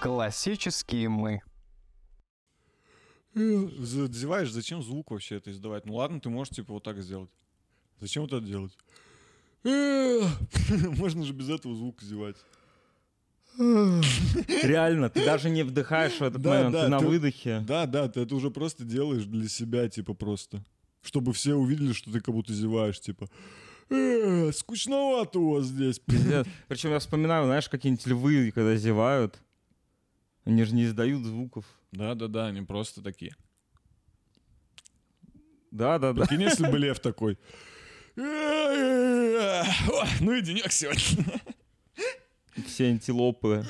Классические мы. Задеваешь, зачем звук вообще это издавать? Ну ладно, ты можешь типа вот так сделать. Зачем вот это делать? Можно же без этого звука зевать. Реально, ты даже не вдыхаешь в этот Да, момент, да, ты на ты- выдохе. Да, да, ты это уже просто делаешь для себя, типа просто. Чтобы все увидели, что ты как будто зеваешь, типа. «Э, скучновато у вас здесь. Причем я вспоминаю, знаешь, какие-нибудь львы, когда зевают, они же не издают звуков. Да, да, да, они просто такие. Да, да, да. Прикинь, если бы лев такой. «Э, о, Ну и денек сегодня. Все антилопы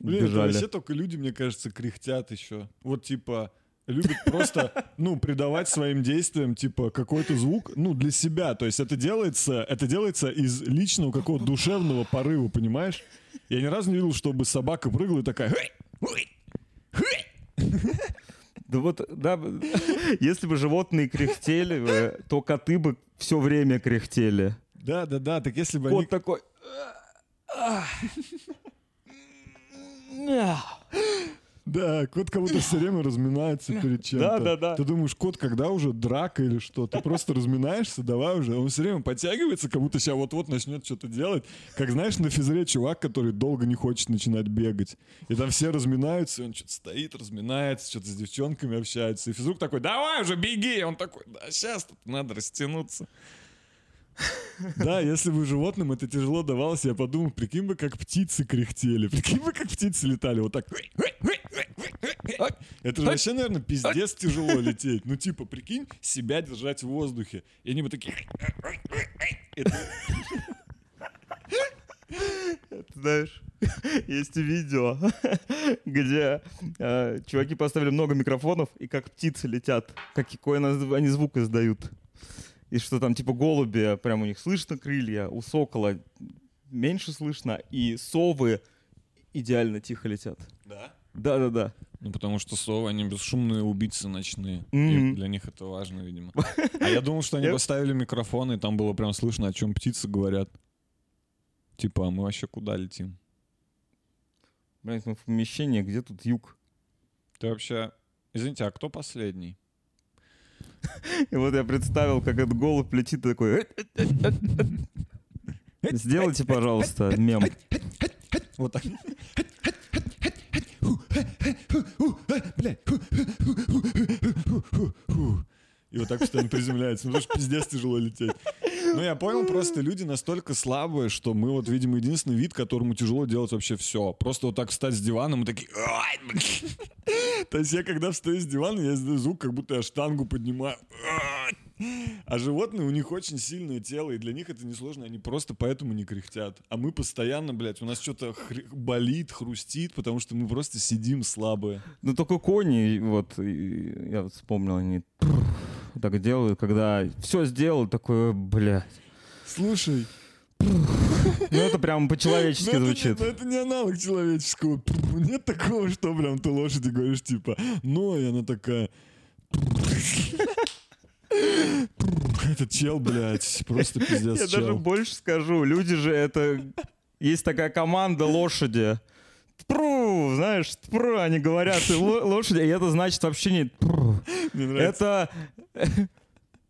Блин, это бежали. вообще только люди, мне кажется, кряхтят еще. Вот типа любят просто, ну, придавать своим действиям, типа, какой-то звук, ну, для себя. То есть это делается, это делается из личного какого-то душевного порыва, понимаешь? Я ни разу не видел, чтобы собака прыгала и такая... Да вот, да, если бы животные кряхтели, бы, то коты бы все время кряхтели. Да, да, да, так если бы они... Кот такой... Да, кот как будто все время разминается перед чем-то. Да, да, да. Ты думаешь, кот, когда уже драка или что? Ты просто разминаешься, давай уже. Он все время подтягивается, как будто сейчас вот-вот начнет что-то делать. Как знаешь, на физре чувак, который долго не хочет начинать бегать. И там все разминаются, и он что-то стоит, разминается, что-то с девчонками общается. И физрук такой, давай уже беги. И он такой, да сейчас тут надо растянуться. Да, если бы животным это тяжело давалось, я подумал, прикинь бы, как птицы кряхтели, прикинь бы, как птицы летали, вот так. Это же вообще, наверное, пиздец тяжело лететь. Ну, типа, прикинь, себя держать в воздухе. И они бы такие... Это- Знаешь, есть видео, где э, чуваки поставили много микрофонов, и как птицы летят, как какой они звук издают. И что там, типа, голуби, прям у них слышно крылья, у сокола меньше слышно, и совы идеально тихо летят. Да? Да-да-да. Ну, потому что совы, они бесшумные убийцы ночные. И Мгм. для них это важно, видимо. А я думал, что они поставили микрофоны, и там было прям слышно, о чем птицы говорят. Типа, а мы вообще куда летим? Блин, мы в помещении, где тут юг? Ты вообще... Извините, а кто последний? И вот я представил, как этот голубь летит такой... Сделайте, пожалуйста, мем. Вот так. И вот так постоянно приземляется. Ну, потому что пиздец тяжело лететь. Ну, я понял, просто люди настолько слабые, что мы вот, видимо, единственный вид, которому тяжело делать вообще все. Просто вот так встать с дивана, мы такие... То есть я когда встаю с дивана, я издаю звук, как будто я штангу поднимаю. А животные, у них очень сильное тело, и для них это несложно, они просто поэтому не кряхтят. А мы постоянно, блядь, у нас что-то хр- болит, хрустит, потому что мы просто сидим слабые. Ну, только кони, вот, я вот вспомнил, они так делают, когда все сделал, такое, бля. Слушай, Ну, это прям по-человечески ну звучит. ну это не аналог человеческого. Нет такого, что прям ты лошади говоришь, типа, но и она такая... Этот чел, блядь, просто пиздец Я даже больше скажу, люди же это... Есть такая команда лошади. Знаешь, тпру, они говорят, лошади, и это значит вообще не. Это...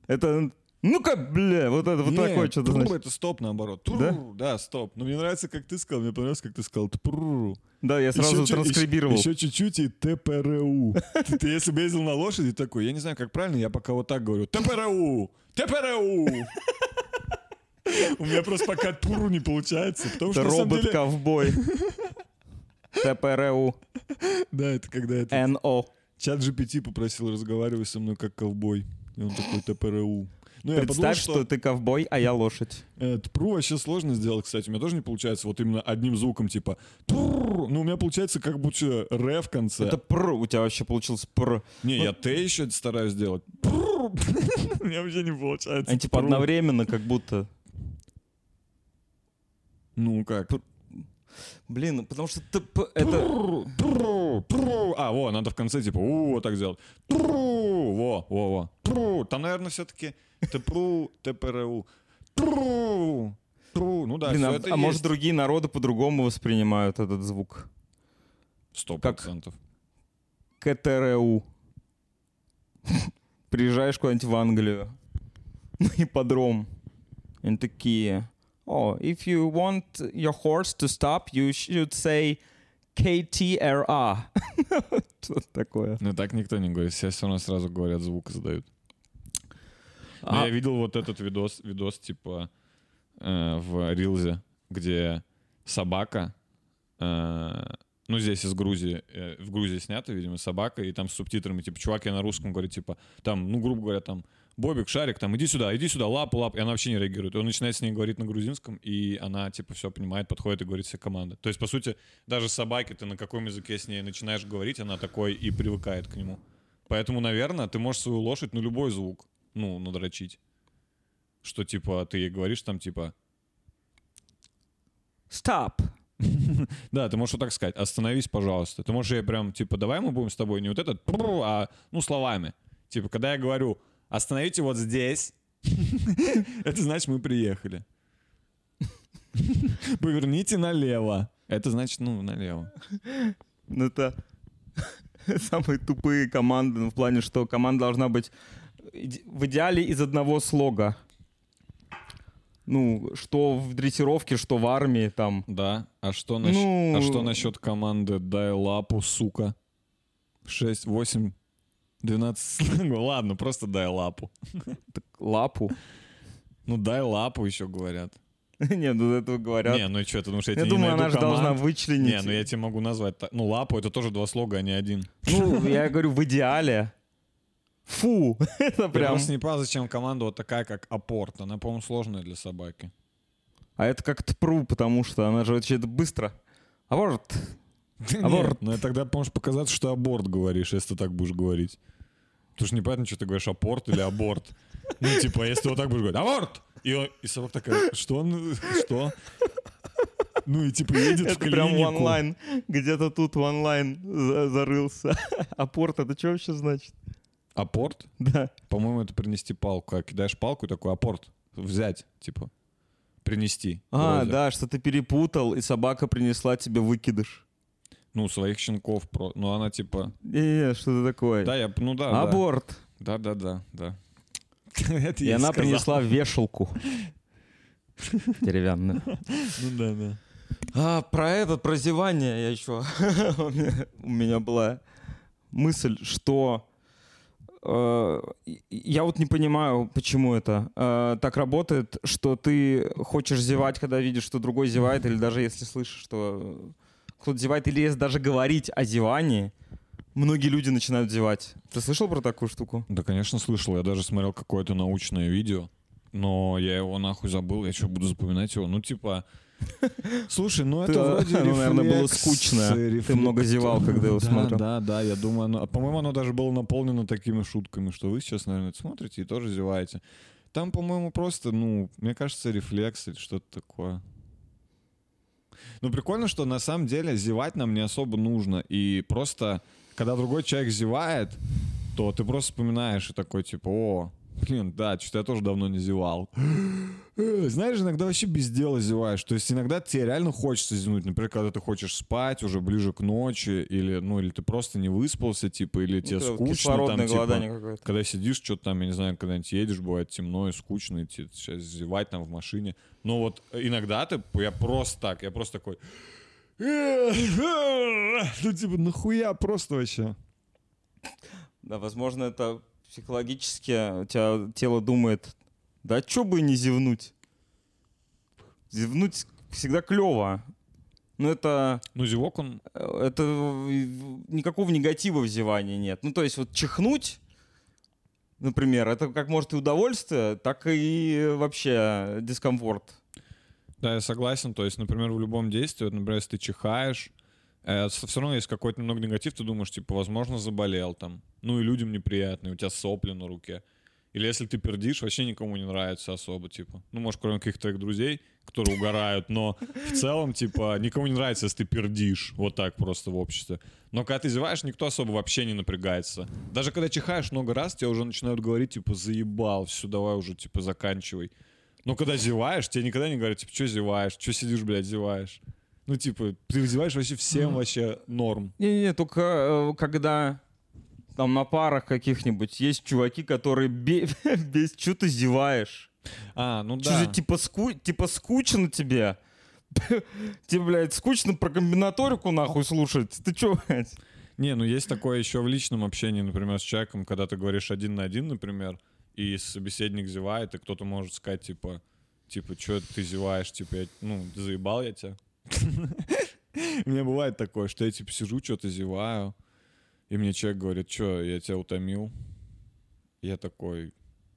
Это... Ну-ка, бля, вот это вот такое что-то значит. это стоп наоборот. Да? да? стоп. Но мне нравится, как ты сказал. Мне понравилось, как ты сказал. Тпру. Да, я сразу Еще транскрибировал. Еще, чуть-чуть и ТПРУ. Ты, если бы ездил на лошади такой, я не знаю, как правильно, я пока вот так говорю. ТПРУ! ТПРУ! У меня просто пока тпру не получается. Потому что робот-ковбой. ТПРУ. Да, это когда это... НО. Чат GPT попросил разговаривать со мной как ковбой. И он такой ТПРУ. Ну, я подумал, Представь, что ты ковбой, а я лошадь. Э, Тпру вообще сложно сделать, кстати. У меня тоже не получается вот именно одним звуком, типа «трррр». Ну, у меня получается как будто ре в конце. Это пр. У тебя вообще получился пр. Не, я Т еще стараюсь делать. «Трррр». У меня вообще не получается. Они типа одновременно как будто. Ну, как? Блин, потому что ТП это... А, во, надо в конце типа у вот так сделать. Пру, во, во, во. Там, наверное, все-таки ТПРУ, ТПРУ. Пру, пру. Ну да, Блин, а, это а может другие народы по-другому воспринимают этот звук? Сто процентов. КТРУ. Приезжаешь куда-нибудь в Англию. На ипподром. Они такие... Oh, if you want your horse to stop, you should say KTRA. Что такое? Ну так никто не говорит. Все все равно сразу говорят, звук задают. Но А- я видел вот этот видос, видос типа э, в Рилзе, где собака, э, ну здесь из Грузии, э, в Грузии снято, видимо, собака, и там с субтитрами, типа, чувак, я на русском говорю, типа, там, ну, грубо говоря, там, Бобик, Шарик, там, иди сюда, иди сюда, лапу, лапу, и она вообще не реагирует. И он начинает с ней говорить на грузинском, и она, типа, все понимает, подходит и говорит все команды. То есть, по сути, даже собаке ты на каком языке с ней начинаешь говорить, она такой и привыкает к нему. Поэтому, наверное, ты можешь свою лошадь, ну, любой звук, ну, надрочить. Что, типа, ты ей говоришь там, типа, Stop. да, ты можешь вот так сказать, остановись, пожалуйста. Ты можешь ей прям, типа, давай мы будем с тобой не вот этот, а, ну, словами. Типа, когда я говорю, остановите вот здесь, это значит, мы приехали. Поверните налево. Это значит, ну, налево. Ну, это самые тупые команды, ну, в плане, что команда должна быть в идеале из одного слога. Ну, что в дрессировке, что в армии, там. Да. А что, насч- Ну- а что насчет команды «Дай лапу, сука»? 6, 8, 12 слогов. Ладно, просто «Дай лапу». Так, лапу. Ну, «Дай лапу» еще говорят. Не, ну этого говорят. Не, ну и что, ты думаешь, я, Я тебе не думаю, найду она же должна вычленить. Не, ну я тебе могу назвать. Ну, лапу это тоже два слога, а не один. Ну, я говорю, в идеале. Фу, это Я прям... просто не понял, зачем команда вот такая, как апорт. Она, по-моему, сложная для собаки. А это как тпру, потому что она же это быстро. Аборт. Аборт. Нет, ну тогда можешь показаться, что аборт говоришь, если ты так будешь говорить. Потому что непонятно, что ты говоришь апорт или аборт. Ну, типа, если ты вот так будешь говорить, аборт! И, он- и собака такая, что он, что? Ну и типа едет в Это прям клинику. онлайн. Где-то тут в онлайн за- зарылся. Апорт, это что вообще значит? Апорт? Да. По-моему, это принести палку. А кидаешь палку и такой апорт. Взять, типа. Принести. А, вроде. да, что ты перепутал, и собака принесла тебе выкидыш. Ну, своих щенков. Про... Ну, она типа... Не-не, что-то такое. Да, я... Ну, да. Аборт. Да, да, да, да. Это И она сказал. принесла вешалку. Деревянную. Ну, да, да. А, про это, про зевание я еще... у, меня, у меня была мысль, что... э, я вот не понимаю, почему это э, так работает, что ты хочешь зевать, когда видишь, что другой зевает, или даже если слышишь, что кто-то зевает, или если даже говорить о зевании, многие люди начинают зевать. Ты слышал про такую штуку? Да, конечно, слышал. Я даже смотрел какое-то научное видео, но я его нахуй забыл. Я что, буду запоминать его? Ну, типа... Слушай, ну это вроде наверное, было скучно. Ты много зевал, когда его смотрел. Да, да, я думаю, оно... По-моему, оно даже было наполнено такими шутками, что вы сейчас, наверное, это смотрите и тоже зеваете. Там, по-моему, просто, ну, мне кажется, рефлекс или что-то такое. Ну, прикольно, что на самом деле зевать нам не особо нужно. И просто, когда другой человек зевает, то ты просто вспоминаешь и такой, типа, о, блин, да, что-то я тоже давно не зевал. Э, Знаешь, иногда вообще без дела зеваешь. То есть иногда тебе реально хочется зевнуть. Например, когда ты хочешь спать уже ближе к ночи, или, ну, или ты просто не выспался, типа, или тебе Это скучно. Там, типа, когда сидишь, что-то там, я не знаю, когда-нибудь едешь, бывает темно и скучно, и тебе сейчас зевать там в машине. Но вот иногда ты, я просто так, я просто такой... Ну, типа, нахуя просто вообще? Да, возможно, это психологически у тебя тело думает, да чё бы не зевнуть? Зевнуть всегда клево. Но это, Ну, зевок он... это никакого негатива в зевании нет. Ну, то есть вот чихнуть, например, это как может и удовольствие, так и вообще дискомфорт. Да, я согласен. То есть, например, в любом действии, вот, например, если ты чихаешь, все равно есть какой-то немного негатив, ты думаешь, типа, возможно, заболел там. Ну и людям неприятно, и у тебя сопли на руке. Или если ты пердишь, вообще никому не нравится особо, типа. Ну, может, кроме каких-то твоих друзей, которые угорают, но в целом, типа, никому не нравится, если ты пердишь вот так просто в обществе. Но когда ты зеваешь, никто особо вообще не напрягается. Даже когда чихаешь много раз, тебе уже начинают говорить, типа, заебал, все, давай уже, типа, заканчивай. Но когда зеваешь, тебе никогда не говорят, типа, что зеваешь, что сидишь, блядь, зеваешь. Ну, типа, ты зеваешь вообще всем вообще норм. Не-не, только э, когда там на парах каких-нибудь есть чуваки, которые бе- без чего ты зеваешь. А, ну да. за, типа, ску... типа скучно тебе? Тебе, блядь, скучно про комбинаторику нахуй слушать? Ты чё, блядь? Не, ну есть такое еще в личном общении, например, с человеком, когда ты говоришь один на один, например, и собеседник зевает, и кто-то может сказать, типа, типа, что ты зеваешь, типа, я- ну, заебал я тебя. У меня бывает такое, что я, типа, сижу, что-то зеваю, и мне человек говорит, что, я тебя утомил? Я такой,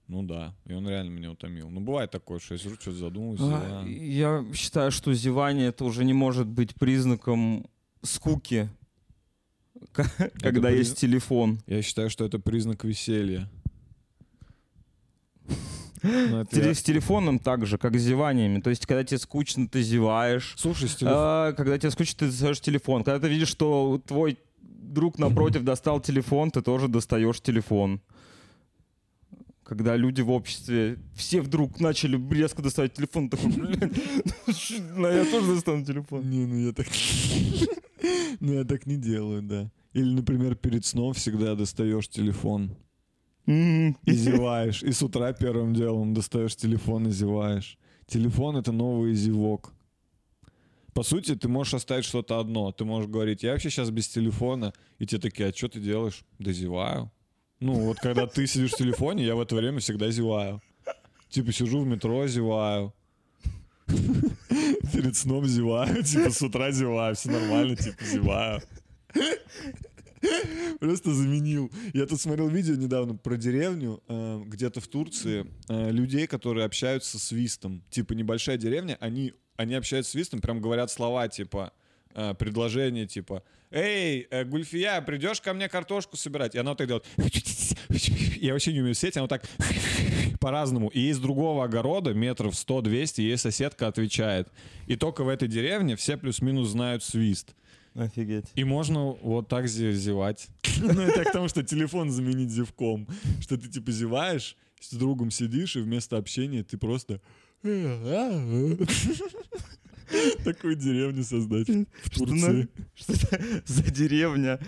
ну да, и он реально меня утомил. Ну, бывает такое, что я сижу, что-то задумываюсь, А. Я считаю, что зевание это уже не может быть признаком скуки, когда приз- есть телефон. Я считаю, что это признак веселья. Ну, это С телефоном так же, как с зеваниями. То есть, когда тебе скучно, ты зеваешь. Слушай, А, когда тебе скучно, ты достаешь телефон. Когда ты видишь, что твой друг напротив достал телефон, ты тоже достаешь телефон. Когда люди в обществе все вдруг начали резко доставать телефон, такой, блядь, ну, я тоже достану телефон. Не, ну я так... Ну я так не делаю, да. Или, например, перед сном всегда достаешь телефон. И зеваешь. И с утра первым делом достаешь телефон и зеваешь. Телефон — это новый зевок. По сути, ты можешь оставить что-то одно. Ты можешь говорить, я вообще сейчас без телефона. И те такие, а что ты делаешь? Да зеваю. Ну, вот когда ты сидишь в телефоне, я в это время всегда зеваю. Типа сижу в метро, зеваю. Перед сном зеваю, типа с утра зеваю, все нормально, типа зеваю. Просто заменил. Я тут смотрел видео недавно про деревню, э, где-то в Турции, э, людей, которые общаются свистом. Типа небольшая деревня, они, они общаются свистом, прям говорят слова, типа, э, предложения, типа, «Эй, Гульфия, придешь ко мне картошку собирать?» И она вот так делает. Я вообще не умею сеть, она вот так по-разному. И из другого огорода, метров 100-200, ей соседка отвечает. И только в этой деревне все плюс-минус знают свист. Офигеть. И можно вот так зе- зевать. Ну, это к тому, что телефон заменить зевком. Что ты типа зеваешь, с другом сидишь, и вместо общения ты просто... Такую деревню создать в Турции. Что это за деревня?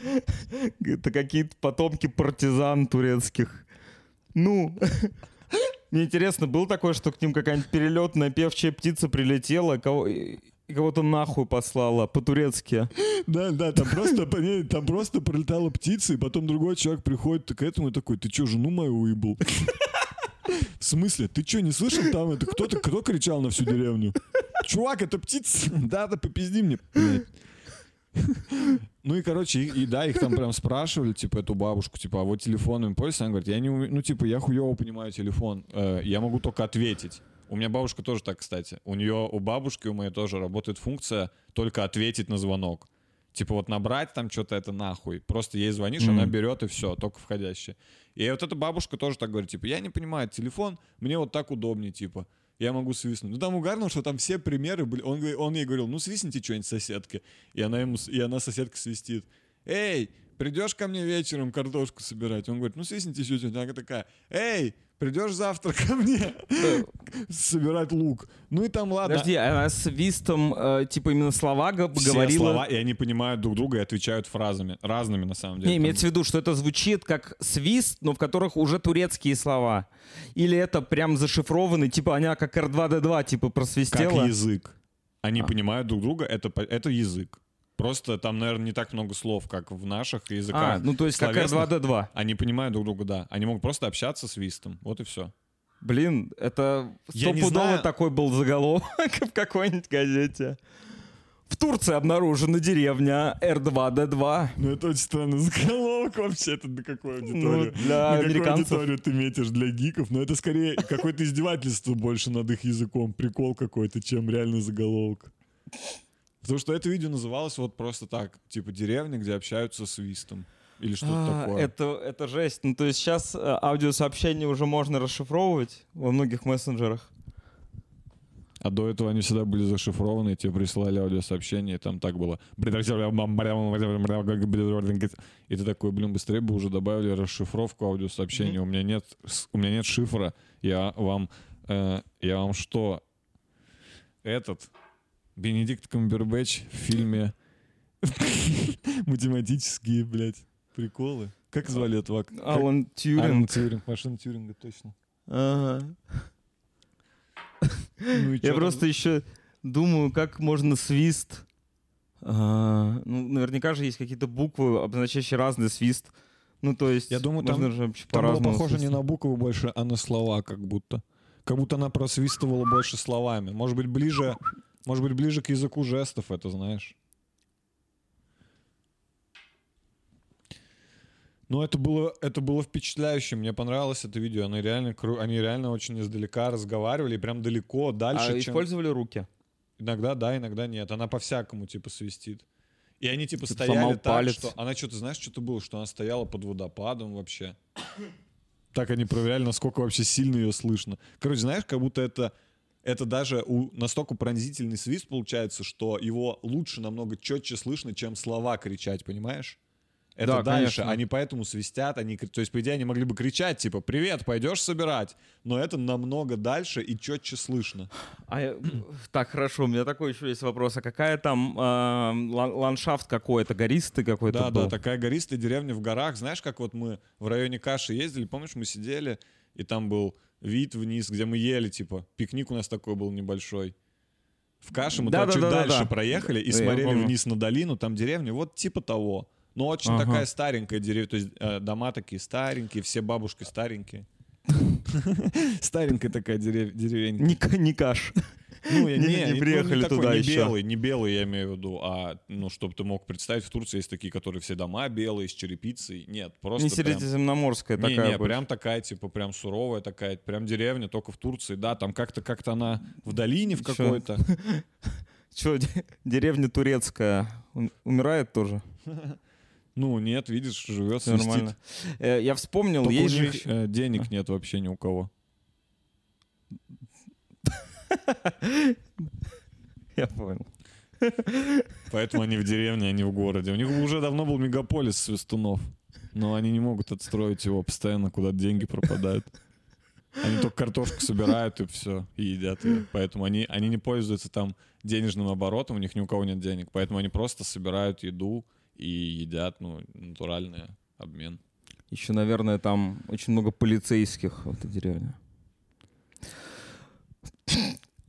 Это какие-то потомки партизан турецких. Ну, мне интересно, было такое, что к ним какая-нибудь перелетная певчая птица прилетела, кого- кого-то нахуй послала по-турецки. Да, да, там просто, там просто пролетала птица, и потом другой человек приходит к этому и такой, ты что, жену мою уебал? В смысле? Ты что, не слышал там это? Кто-то, кто кричал на всю деревню? Чувак, это птица. Да, да, попизди мне. Ну и, короче, и, и да, их там прям спрашивали, типа, эту бабушку, типа, а вот телефонами пользуешься? Она говорит, я не умею, ну, типа, я хуево понимаю телефон, э, я могу только ответить. У меня бабушка тоже так, кстати. У нее, у бабушки, у моей тоже работает функция только ответить на звонок. Типа вот набрать там что-то это нахуй. Просто ей звонишь, она Мгм. берет и все, только входящее. И вот эта бабушка тоже так говорит, типа, я не понимаю, телефон, мне вот так удобнее, типа. Я могу свистнуть. Ну там угарно, что там все примеры были. Он, он ей говорил, ну свистните что-нибудь соседке. И она ему, и она соседка свистит. Эй, придешь ко мне вечером картошку собирать? Он говорит, ну свистните что-нибудь. Она такая, эй, придешь завтра ко мне собирать лук. Ну и там ладно. Подожди, она с свистом, э, типа, именно слова г- Все говорила? слова, и они понимают друг друга и отвечают фразами. Разными, на самом деле. Не, Там- имеется в виду, что это звучит как свист, но в которых уже турецкие слова. Или это прям зашифрованы, типа, она как R2-D2, типа, как просвистела. язык. Они А. понимают друг друга, это, по- это язык. Просто там, наверное, не так много слов, как в наших языках. А, ну то есть как словесных. R2-D2. Они понимают друг друга, да. Они могут просто общаться свистом. Вот и все. Блин, это стопудово такой был заголовок в какой-нибудь газете. В Турции обнаружена деревня R2-D2. Ну, это очень странный заголовок вообще. Это на какую Ну, аудиторию? для на какую американцев. аудиторию ты метишь для гиков? Но это скорее какое-то издевательство больше над их языком. Прикол какой-то, чем реальный заголовок. Потому что это видео называлось вот просто так. Типа деревня, где общаются свистом. Или что-то А, такое. Это, это жесть. Ну, то есть сейчас аудиосообщения уже можно расшифровывать во многих мессенджерах. А до этого они всегда были зашифрованы, и тебе присылали аудиосообщение, и там так было. И ты такой, блин, быстрее бы уже добавили расшифровку аудиосообщения. У меня нет, с- у меня нет шифра. Я вам, э, я вам что? Этот Бенедикт Камбербэтч в фильме математические, блядь, приколы. Как звали этого? ак- как- Алан Алан Тьюринг. Тьюринг, машина Тьюринга, точно. Ага. Ну и чё Я там? просто еще думаю, как можно свист... А, ну, наверняка же есть какие-то буквы, обозначающие разный свист. Ну, то есть, Я думаю, там- же вообще Там было похоже не на буквы больше, а на слова как будто. Как будто она просвистывала больше словами. Может быть, ближе, может быть, ближе к языку жестов это, знаешь. Ну, это было, это было впечатляюще. Мне понравилось это видео. Они реально, кру- они реально очень издалека разговаривали, прям далеко, дальше, А чем... использовали руки? Иногда да, иногда нет. Она по-всякому, типа, свистит. И они, типа, Типа, стояли так, палец. что... Она что-то, знаешь, что-то было, что она стояла под водопадом вообще. Так они проверяли, насколько вообще сильно ее слышно. Короче, знаешь, как будто это... Это даже у, настолько пронзительный свист получается, что его лучше намного четче слышно, чем слова кричать, понимаешь? Это Да, дальше. конечно. Они поэтому свистят, они, то есть, по идее, они могли бы кричать, типа, «Привет, пойдешь собирать?» Но это намного дальше и четче слышно. А Так, хорошо, у меня такой еще есть вопрос. А какая там лан- ландшафт какой-то, гористый какой-то Да, был? да, такая гористая деревня в горах. Знаешь, как вот мы в районе Каши ездили, помнишь, мы сидели, и там был вид вниз, где мы ели, типа, пикник у нас такой был небольшой. В Каше мы Да, да, чуть да, да, дальше да. проехали и Я смотрели вниз на долину, там деревня, вот типа того. Но очень Ага. такая старенькая деревня, то есть э, дома такие старенькие, все бабушки старенькие. Старенькая такая дерев- деревенька. Не, к- не каш. Ну, я Не- не, не ну, приехали такой, туда не еще. белый, не белый, я имею в виду, а, ну, чтобы ты мог представить, в Турции есть такие, которые все дома белые, с черепицей. Нет, просто Не прям... средиземноморская Не, такая не, больше. прям такая, типа, прям суровая такая, прям деревня, только в Турции, да, там как-то как-то она в долине в какой-то. Че, деревня турецкая ум- умирает тоже? Ну, нет, видишь, живет, нормально. Э, Я вспомнил, Только есть же э, денег нет вообще ни у кого. Я понял. Поэтому они в деревне, а не в городе. У них уже давно был мегаполис свистунов. Но они не могут отстроить его постоянно, куда деньги пропадают. Они только картошку собирают и все, и едят ее. Поэтому они, они не пользуются там денежным оборотом, у них ни у кого нет денег. Поэтому они просто собирают еду и едят, ну, натуральный обмен. Еще, наверное, там очень много полицейских в этой деревне.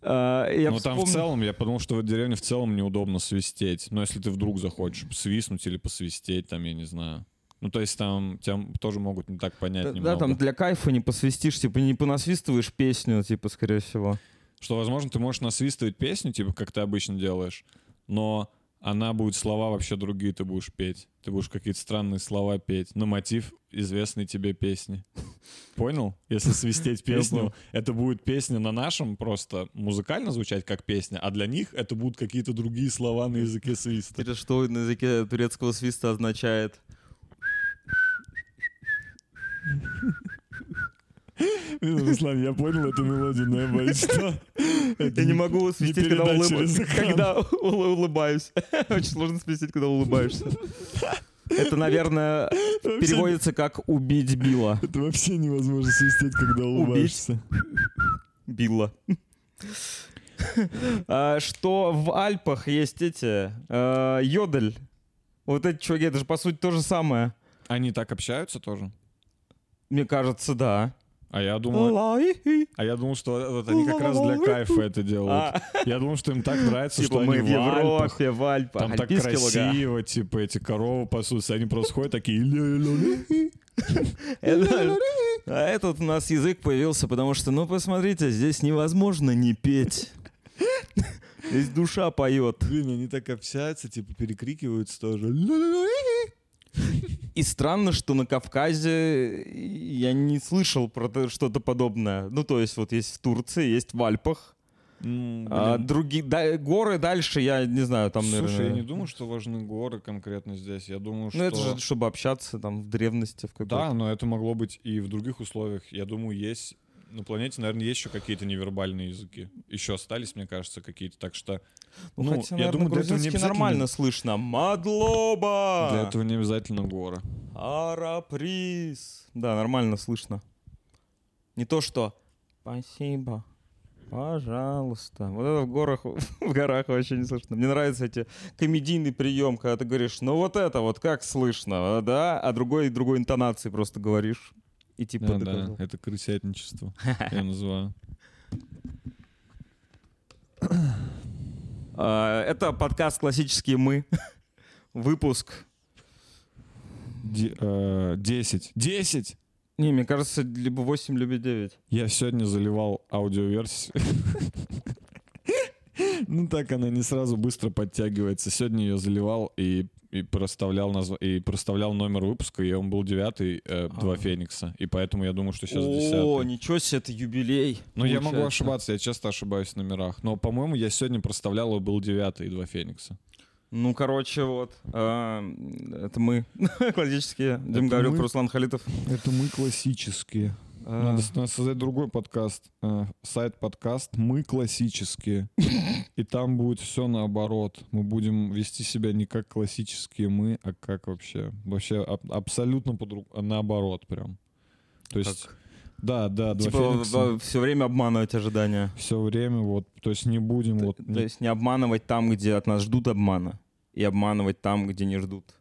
А, Я Но там в вспомнил- целом, я подумал, что в деревне в целом неудобно свистеть. Но если ты вдруг захочешь свистнуть или посвистеть, там, я не знаю. Ну, то есть там тебя тоже могут не так понять Да, немного. да, там для кайфа не посвистишь, типа не понасвистываешь песню, типа, скорее всего. Что, возможно, ты можешь насвистывать песню, типа, как ты обычно делаешь, но она будет слова вообще другие, ты будешь петь. Ты будешь какие-то странные слова петь на мотив известной тебе песни. Понял? Если свистеть песню, это будет песня на нашем просто музыкально звучать как песня, а для них это будут какие-то другие слова на языке свиста. Интересно, что на языке турецкого свиста означает? Руслан, я понял эту мелодию, но я боюсь, что... Я не могу свистеть, когда, передать улыб- через экран. когда улы- улыбаюсь. Очень сложно свистеть, когда улыбаешься. Это, наверное, переводится как «убить Билла». Это вообще невозможно свистеть, когда улыбаешься. Билла. А, Что в Альпах есть эти... э, Йодель. Вот эти чуваки, это же, по сути, то же самое. Они так общаются тоже? Мне кажется, да. А я думал, а я думал, что вот они как раз для кайфа это делают. А, Я думал, что им так нравится, Типа что мы они в. Европе, в Альпах. Там так красиво, типа эти коровы пасутся, они просто ходят такие. А этот у нас язык появился, потому что, ну, посмотрите, здесь невозможно не петь. Здесь душа поет. Блин, они так общаются, типа перекрикиваются тоже. И странно, что на Кавказе я не слышал про то- что-то подобное. Ну, то есть вот есть в Турции, есть в Альпах, Ну, А другие да, горы дальше, я не знаю, там, Слушай, наверное... я не думаю, что важны горы конкретно здесь. Я думаю, что... Ну, это же, чтобы общаться там в древности в какой-то... Да, но это могло быть и в других условиях. Я думаю, есть... На планете, наверное, есть еще какие-то невербальные языки. Еще остались, мне кажется, какие-то. Так что Ну, Ну, хотя, я наверное, думаю, для этого не обязательно- нормально слышно. Мадлоба! для этого не обязательно горы. Араприз. Да, нормально слышно. Не то, что спасибо, пожалуйста. Вот это в горах, в горах вообще не слышно. Мне нравится эти комедийный прием, когда ты говоришь, ну вот это вот как слышно, да? А другой другой интонации просто говоришь. И типа Да, доказал. да, это крысятничество, я называю. А, Это подкаст «Классические мы». Выпуск. Э, Десять. Десять! Не, мне кажется, либо 8, либо 9. Я сегодня заливал аудиоверсию. Ну так она не сразу быстро подтягивается. Сегодня ее заливал и, и проставлял назв... и проставлял номер выпуска, и он был девятый, э, два А. Феникса. И поэтому я думаю, что сейчас О, десятый. ничего себе, это юбилей. Ну, я могу получается. ошибаться, я часто ошибаюсь в номерах. Но, по-моему, я сегодня проставлял, и был девятый и два Феникса. Ну, короче, вот. а, это мы. Классические. Дим Гаврилов. Руслан Халитов. Это мы классические. Надо, надо создать другой подкаст. э, сайт-подкаст «Мы классические». И там будет все наоборот. Мы будем вести себя не как классические мы, а как вообще. Вообще аб- абсолютно по наоборот прям. То есть... Как? Да, да, Типа все время обманывать ожидания. Все время вот, то есть не будем вот... То есть не обманывать там, где от нас ждут обмана, и обманывать там, где не ждут.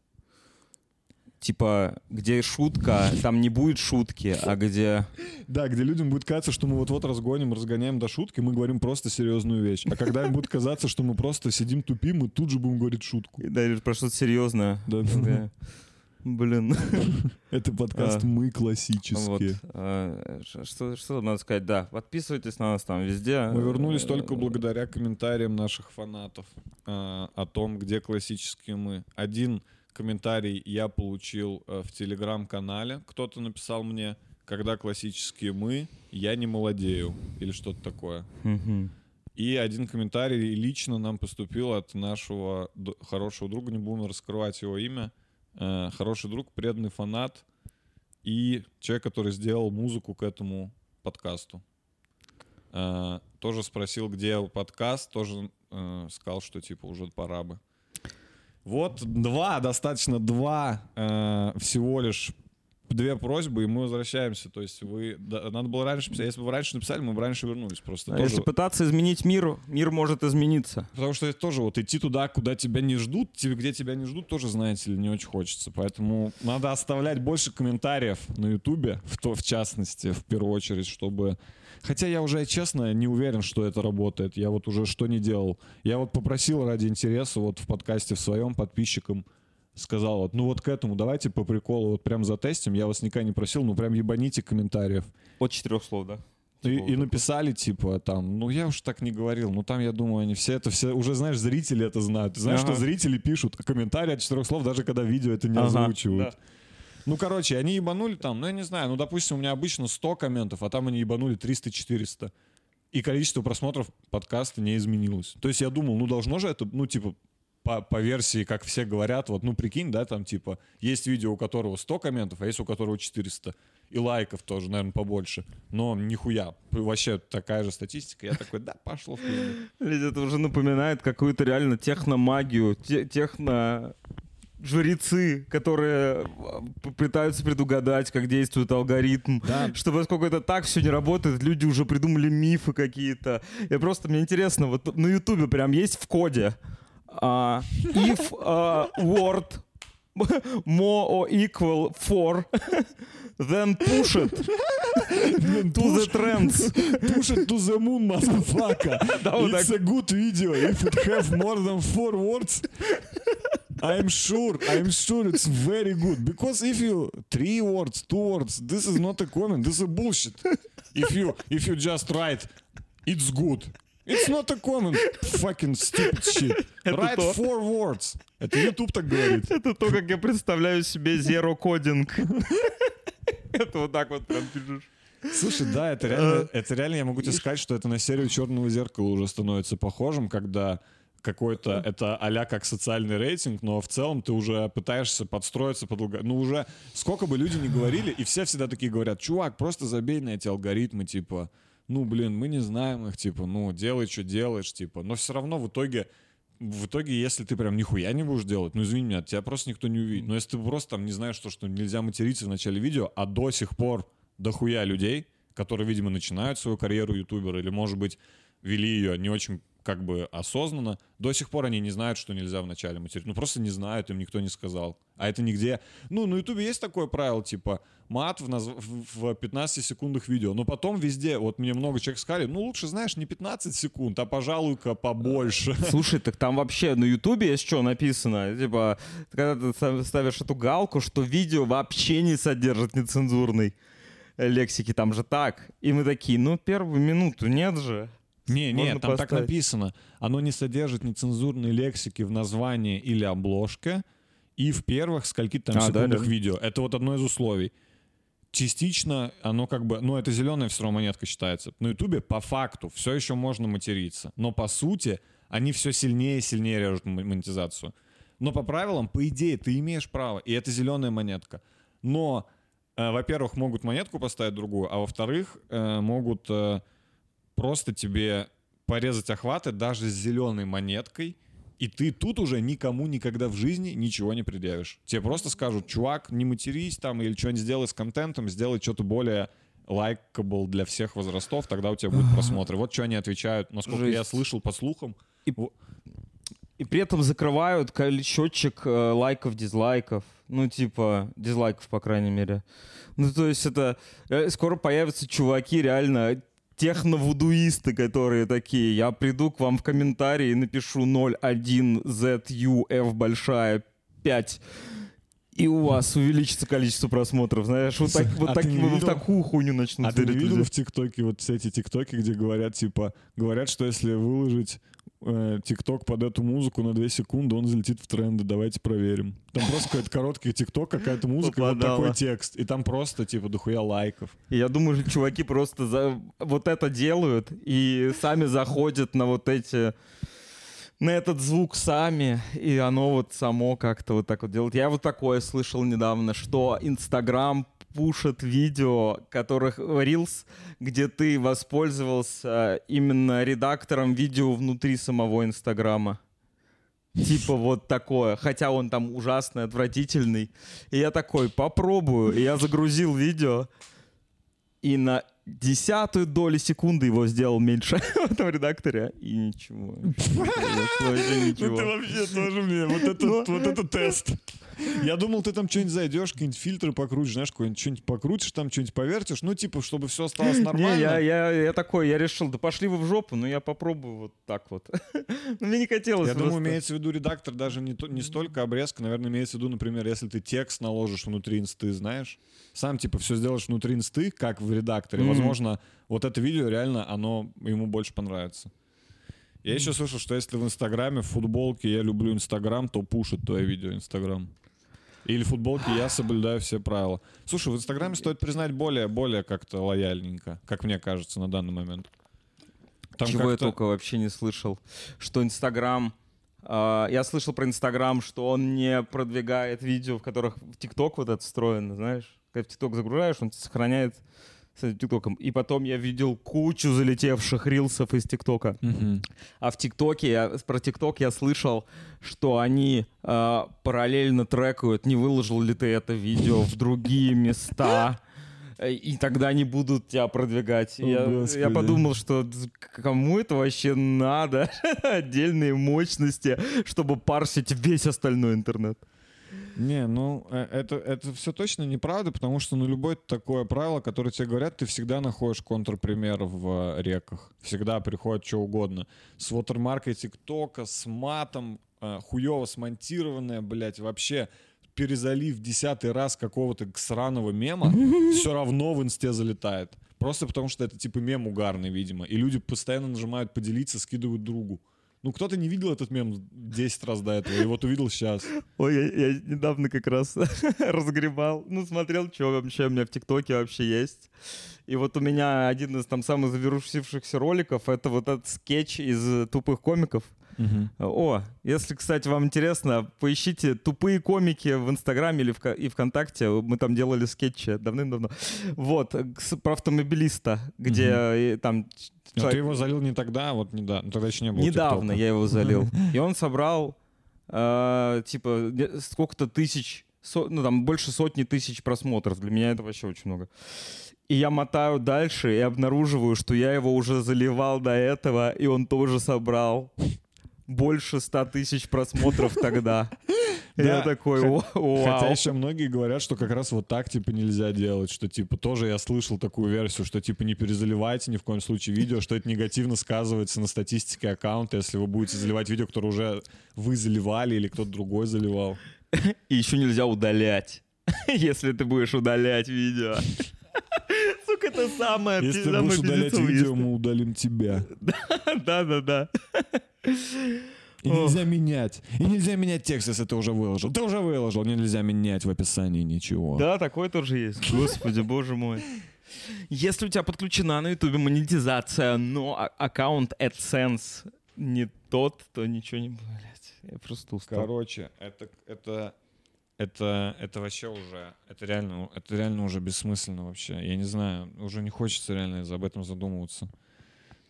Типа, где шутка, там не будет шутки, а где... Да, где людям будет казаться, что мы вот-вот разгоним, разгоняем до шутки, мы говорим просто серьезную вещь. А когда им будет казаться, что мы просто сидим тупим, мы тут же будем говорить шутку. Да, или про что-то серьезное. Да, да. Блин. Это подкаст А, «Мы классические». а, Что, что надо сказать? Да, подписывайтесь на нас там везде. Мы вернулись только благодаря комментариям наших фанатов э, о том, где классические мы. Один комментарий я получил э, в телеграм-канале. Кто-то написал мне, когда классические мы, я не молодею. Или что-то такое. И один комментарий лично нам поступил от нашего хорошего друга, не будем раскрывать его имя. Э, хороший друг, преданный фанат и человек, который сделал музыку к этому подкасту. Э, тоже спросил, где подкаст, тоже сказал, что типа уже пора бы. Вот два, достаточно два э, всего лишь две просьбы, и мы возвращаемся. То есть вы... да, надо было раньше писать. Если бы вы раньше написали, мы бы раньше вернулись. Просто А тоже- Если пытаться изменить мир, мир может измениться. Потому что это тоже вот идти туда, куда тебя не ждут, тебе, где тебя не ждут, тоже, знаете ли, не очень хочется. Поэтому надо оставлять больше комментариев на Ютубе, в, то, в частности, в первую очередь, чтобы... Хотя я уже, честно, не уверен, что это работает. Я вот уже что не делал. Я вот попросил ради интереса вот в подкасте в своем подписчикам сказал вот, ну вот к этому давайте по приколу вот прям затестим. Я вас никогда не просил, ну прям ебаните комментариев. От четырех слов, да? И, Типа и написали, типа, там, ну я уж так не говорил, ну там, я думаю, они все это, все, уже, знаешь, зрители это знают. Ты знаешь, Ага. что зрители пишут комментарии от четырех слов, даже когда видео это не Ага, озвучивают. да. Ну, короче, они ебанули там, ну, я не знаю, ну, допустим, у меня обычно 100 комментов, а там они ебанули 300-400. И количество просмотров подкаста не изменилось. То есть я думал, ну, должно же это, ну, типа, по, по версии, как все говорят, вот, ну, прикинь, да, там, типа, есть видео, у которого 100 комментов, а есть у которого 400. И лайков тоже, наверное, побольше. Но нихуя. Вообще такая же статистика. Я такой, да, пошло. Блядь, это уже напоминает какую-то реально техномагию, те- техно жрецы, которые э, пытаются предугадать, как действует алгоритм. Да. Что поскольку это так все не работает, люди уже придумали мифы какие-то. Я просто, мне интересно, вот на ютубе прям есть в коде а, if а, word more or equal for then push it to the trends. Push it to the moon, motherfucker. Да, It's a good video. If it have more than four words, I'm sure, I'm sure it's very good. Because if you three words, two words, this is not a comment. This is bullshit. If you if you just write, it's good. It's not a comment. Fucking stupid shit. Это Write то. four words. Это YouTube так говорит. Это то, как я представляю себе zero кодинг. Это вот так вот прям пишешь. Слушай, да, это реально, это реально, я могу тебе сказать, что это на серию «Черного зеркала» уже становится похожим, когда какой-то, это а как социальный рейтинг, но в целом ты уже пытаешься подстроиться под алгоритм. Ну уже сколько бы люди не говорили, и все всегда такие говорят, чувак, просто забей на эти алгоритмы, типа, ну, блин, мы не знаем их, типа, ну, делай, что делаешь, типа. Но все равно в итоге в итоге, если ты прям нихуя не будешь делать, ну извини меня, тебя просто никто не увидит. Но если ты просто там не знаешь, что, что нельзя материться в начале видео, а до сих пор дохуя людей, которые, видимо, начинают свою карьеру ютубера, или, может быть, вели ее не очень как бы осознанно. До сих пор они не знают, что нельзя в начале материть. Ну, просто не знают, им никто не сказал. А это нигде... Ну, на Ютубе есть такое правило, типа, мат в, наз... в 15 секундах видео. Но потом везде, вот мне много человек сказали, ну, лучше, знаешь, не 15 секунд, а, пожалуй-ка, побольше. Слушай, так там вообще на Ютубе есть что написано? Типа, когда ты ставишь эту галку, что видео вообще не содержит нецензурной лексики, там же так. И мы такие, ну, первую минуту нет же. Не, не, там поставить. так написано. Оно не содержит нецензурной лексики в названии или обложке и в первых скольки там а, секундах да, да. видео. Это вот одно из условий. Частично оно как бы, ну это зеленая все равно монетка считается. На Ютубе по факту все еще можно материться, но по сути они все сильнее и сильнее режут монетизацию. Но по правилам, по идее, ты имеешь право, и это зеленая монетка. Но, э, во-первых, могут монетку поставить другую, а во-вторых, э, могут э, просто тебе порезать охваты даже с зеленой монеткой, и ты тут уже никому никогда в жизни ничего не предъявишь. Тебе просто скажут, чувак, не матерись там, или что-нибудь сделай с контентом, сделай что-то более лайкабл для всех возрастов, тогда у тебя будут просмотры. Вот что они отвечают, насколько Жесть. я слышал по слухам. И, и при этом закрывают счетчик э, лайков, дизлайков. Ну, типа, дизлайков, по крайней мере. Ну, то есть это... Э, скоро появятся чуваки, реально, техновудуисты, которые такие, я приду к вам в комментарии и напишу 01ZUF большая 5 и у вас увеличится количество просмотров, знаешь, вот, так, вот а так, в такую хуйню начнут. А ты не видел в ТикТоке вот все эти ТикТоки, где говорят, типа, говорят, что если выложить ТикТок под эту музыку на 2 секунды, он залетит в тренды, давайте проверим. Там просто какой-то короткий ТикТок, какая-то музыка, вот такой текст. И там просто, типа, дохуя лайков. И я думаю, что чуваки просто за... вот это делают и сами заходят на вот эти на этот звук сами, и оно вот само как-то вот так вот делает. Я вот такое слышал недавно, что Инстаграм пушат видео, которых Reels, где ты воспользовался именно редактором видео внутри самого Инстаграма. Типа вот такое. Хотя он там ужасный, отвратительный. И я такой, попробую. И я загрузил видео. И на десятую долю секунды его сделал меньше в этом редакторе. И ничего. Ну ты вообще тоже мне. Вот это, вот это тест. Я думал, ты там что-нибудь зайдешь, какие-нибудь фильтры покрутишь, знаешь, какой-нибудь что-нибудь покрутишь, там что-нибудь повертишь, ну, типа, чтобы все осталось нормально. Не, я, я, я такой, я решил, да пошли вы в жопу, но я попробую вот так вот. Но мне не хотелось Я думаю, имеется в виду редактор даже не, то, не столько обрезка, наверное, имеется в виду, например, если ты текст наложишь внутри инсты, знаешь, сам, типа, все сделаешь внутри инсты, как в редакторе, возможно, вот это видео реально, оно ему больше понравится. Я еще слышал, что если в Инстаграме в футболке я люблю Инстаграм, то пушит твое видео Инстаграм. Или футболки я соблюдаю все правила. Слушай, в Инстаграме стоит признать более, более как-то лояльненько, как мне кажется на данный момент. Там Чего я только вообще не слышал, что Инстаграм... Uh, я слышал про Инстаграм, что он не продвигает видео, в которых в ТикТок вот это встроено, знаешь? Когда в ТикТок загружаешь, он сохраняет с этим ТикТоком. И потом я видел кучу залетевших рилсов из ТикТока. Mm-hmm. А в ТикТоке, про ТикТок я слышал, что они э, параллельно трекают, не выложил ли ты это видео в другие места. И тогда они будут тебя продвигать. О, я, я подумал, что кому это вообще надо? Отдельные мощности, чтобы парсить весь остальной интернет. Не, ну э, это, это все точно неправда, потому что ну любое такое правило, которое тебе говорят, ты всегда находишь контрпример в э, реках. Всегда приходит что угодно. С вотермаркой ТикТока, с матом, э, хуево смонтированное, блядь, вообще перезалив десятый раз какого-то сраного мема, все равно в инсте залетает. Просто потому что это типа мем угарный, видимо. И люди постоянно нажимают поделиться, скидывают другу. Ну, кто-то не видел этот мем 10 раз до этого, и вот увидел сейчас. Ой, я, я недавно как раз разгребал, ну, смотрел, что вообще у меня в ТикТоке вообще есть. И вот у меня один из там самых завершившихся роликов, это вот этот скетч из тупых комиков. О, если, кстати, вам интересно, поищите тупые комики в Инстаграме или в, и ВКонтакте. Мы там делали скетчи давным-давно. Вот, про автомобилиста, где угу. там... А человек... ты его залил не тогда, а вот недавно, тогда еще не было Недавно я его залил. И он собрал, э, типа, сколько-то тысяч, со, ну там больше сотни тысяч просмотров. Для меня это вообще очень много. И я мотаю дальше и обнаруживаю, что я его уже заливал до этого, и он тоже собрал больше 100 тысяч просмотров тогда. Я такой, вау. Хотя еще многие говорят, что как раз вот так, типа, нельзя делать, что, типа, тоже я слышал такую версию, что, типа, не перезаливайте ни в коем случае видео, что это негативно сказывается на статистике аккаунта, если вы будете заливать видео, которое уже вы заливали или кто-то другой заливал. И еще нельзя удалять, если ты будешь удалять видео. Это самое Если ты будешь удалять видео, мы удалим тебя. Да, да, да. И нельзя менять. И нельзя менять текст, если ты уже выложил. Ты уже выложил, нельзя менять в описании ничего. Да, такое тоже есть. Господи, боже мой. Если у тебя подключена на ютубе монетизация, но а- аккаунт AdSense не тот, то ничего не... Блять, я просто устал. Короче, это, это, это, это вообще уже, это реально, это реально уже бессмысленно вообще. Я не знаю, уже не хочется реально об этом задумываться.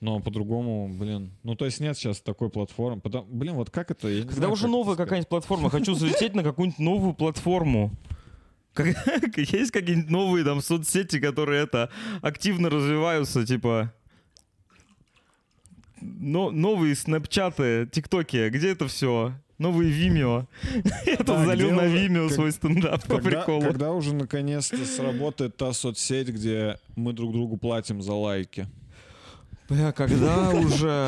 Но по-другому, блин. Ну, то есть нет сейчас такой платформы. Потом, блин, вот как это? Когда знаю, уже новая какая-нибудь платформа, хочу залететь на какую-нибудь новую платформу. Как, есть какие-нибудь новые там соцсети, которые это активно развиваются, типа но, новые снапчаты, тиктоки, где это все? Новые Vimeo. Я тут залил на Vimeo свой стендап по приколу. Когда уже наконец-то сработает та соцсеть, где мы друг другу платим за лайки? Бля, когда уже?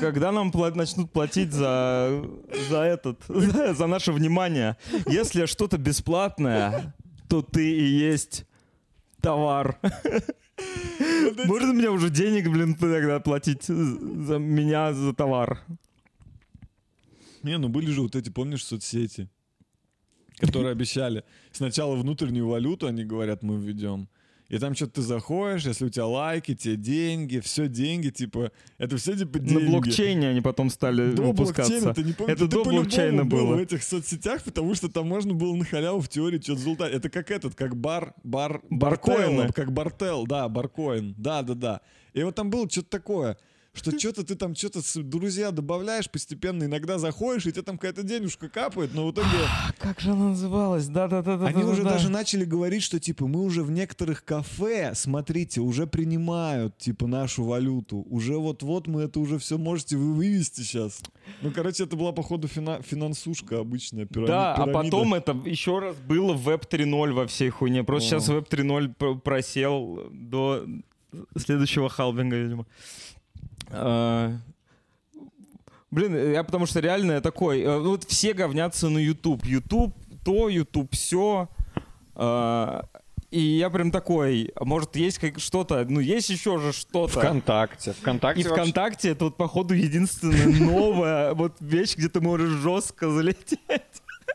когда нам начнут платить за, за этот, за наше внимание? Если что-то бесплатное, то ты и есть товар. Можно мне уже денег, блин, тогда платить за меня за товар? Не, ну были же вот эти, помнишь, соцсети, которые обещали сначала внутреннюю валюту, они говорят, мы введем, и там что-то ты заходишь, если у тебя лайки, тебе деньги, все деньги, типа, это все типа деньги. На блокчейне они потом стали до выпускаться. Ты не помнишь, это ты до блокчейна было. был в этих соцсетях, потому что там можно было на халяву в теории что-то залутать. Это как этот, как бар, бар, баркоин, как бартел, да, баркоин, да, да, да. И вот там было что-то такое что что-то ты там что-то друзья добавляешь постепенно, иногда заходишь, и тебе там какая-то денежка капает, но в итоге... А, как же она называлась? Да-да-да. Они да, уже да. даже начали говорить, что типа мы уже в некоторых кафе, смотрите, уже принимают типа нашу валюту. Уже вот-вот мы это уже все можете вы вывести сейчас. Ну, короче, это была, походу, фина- финансушка обычная, пирамида. Да, а потом это еще раз было в Web 3.0 во всей хуйне. Просто О. сейчас Web 3.0 просел до следующего халвинга, видимо. А, блин, я потому что реально такой, э, вот все говнятся на YouTube. YouTube то, YouTube все. А, и я прям такой, может, есть как что-то, ну, есть еще же что-то. Вконтакте. Вконтакте И вообще... ВКонтакте это вот, походу, единственная новая вот вещь, где ты можешь жестко залететь.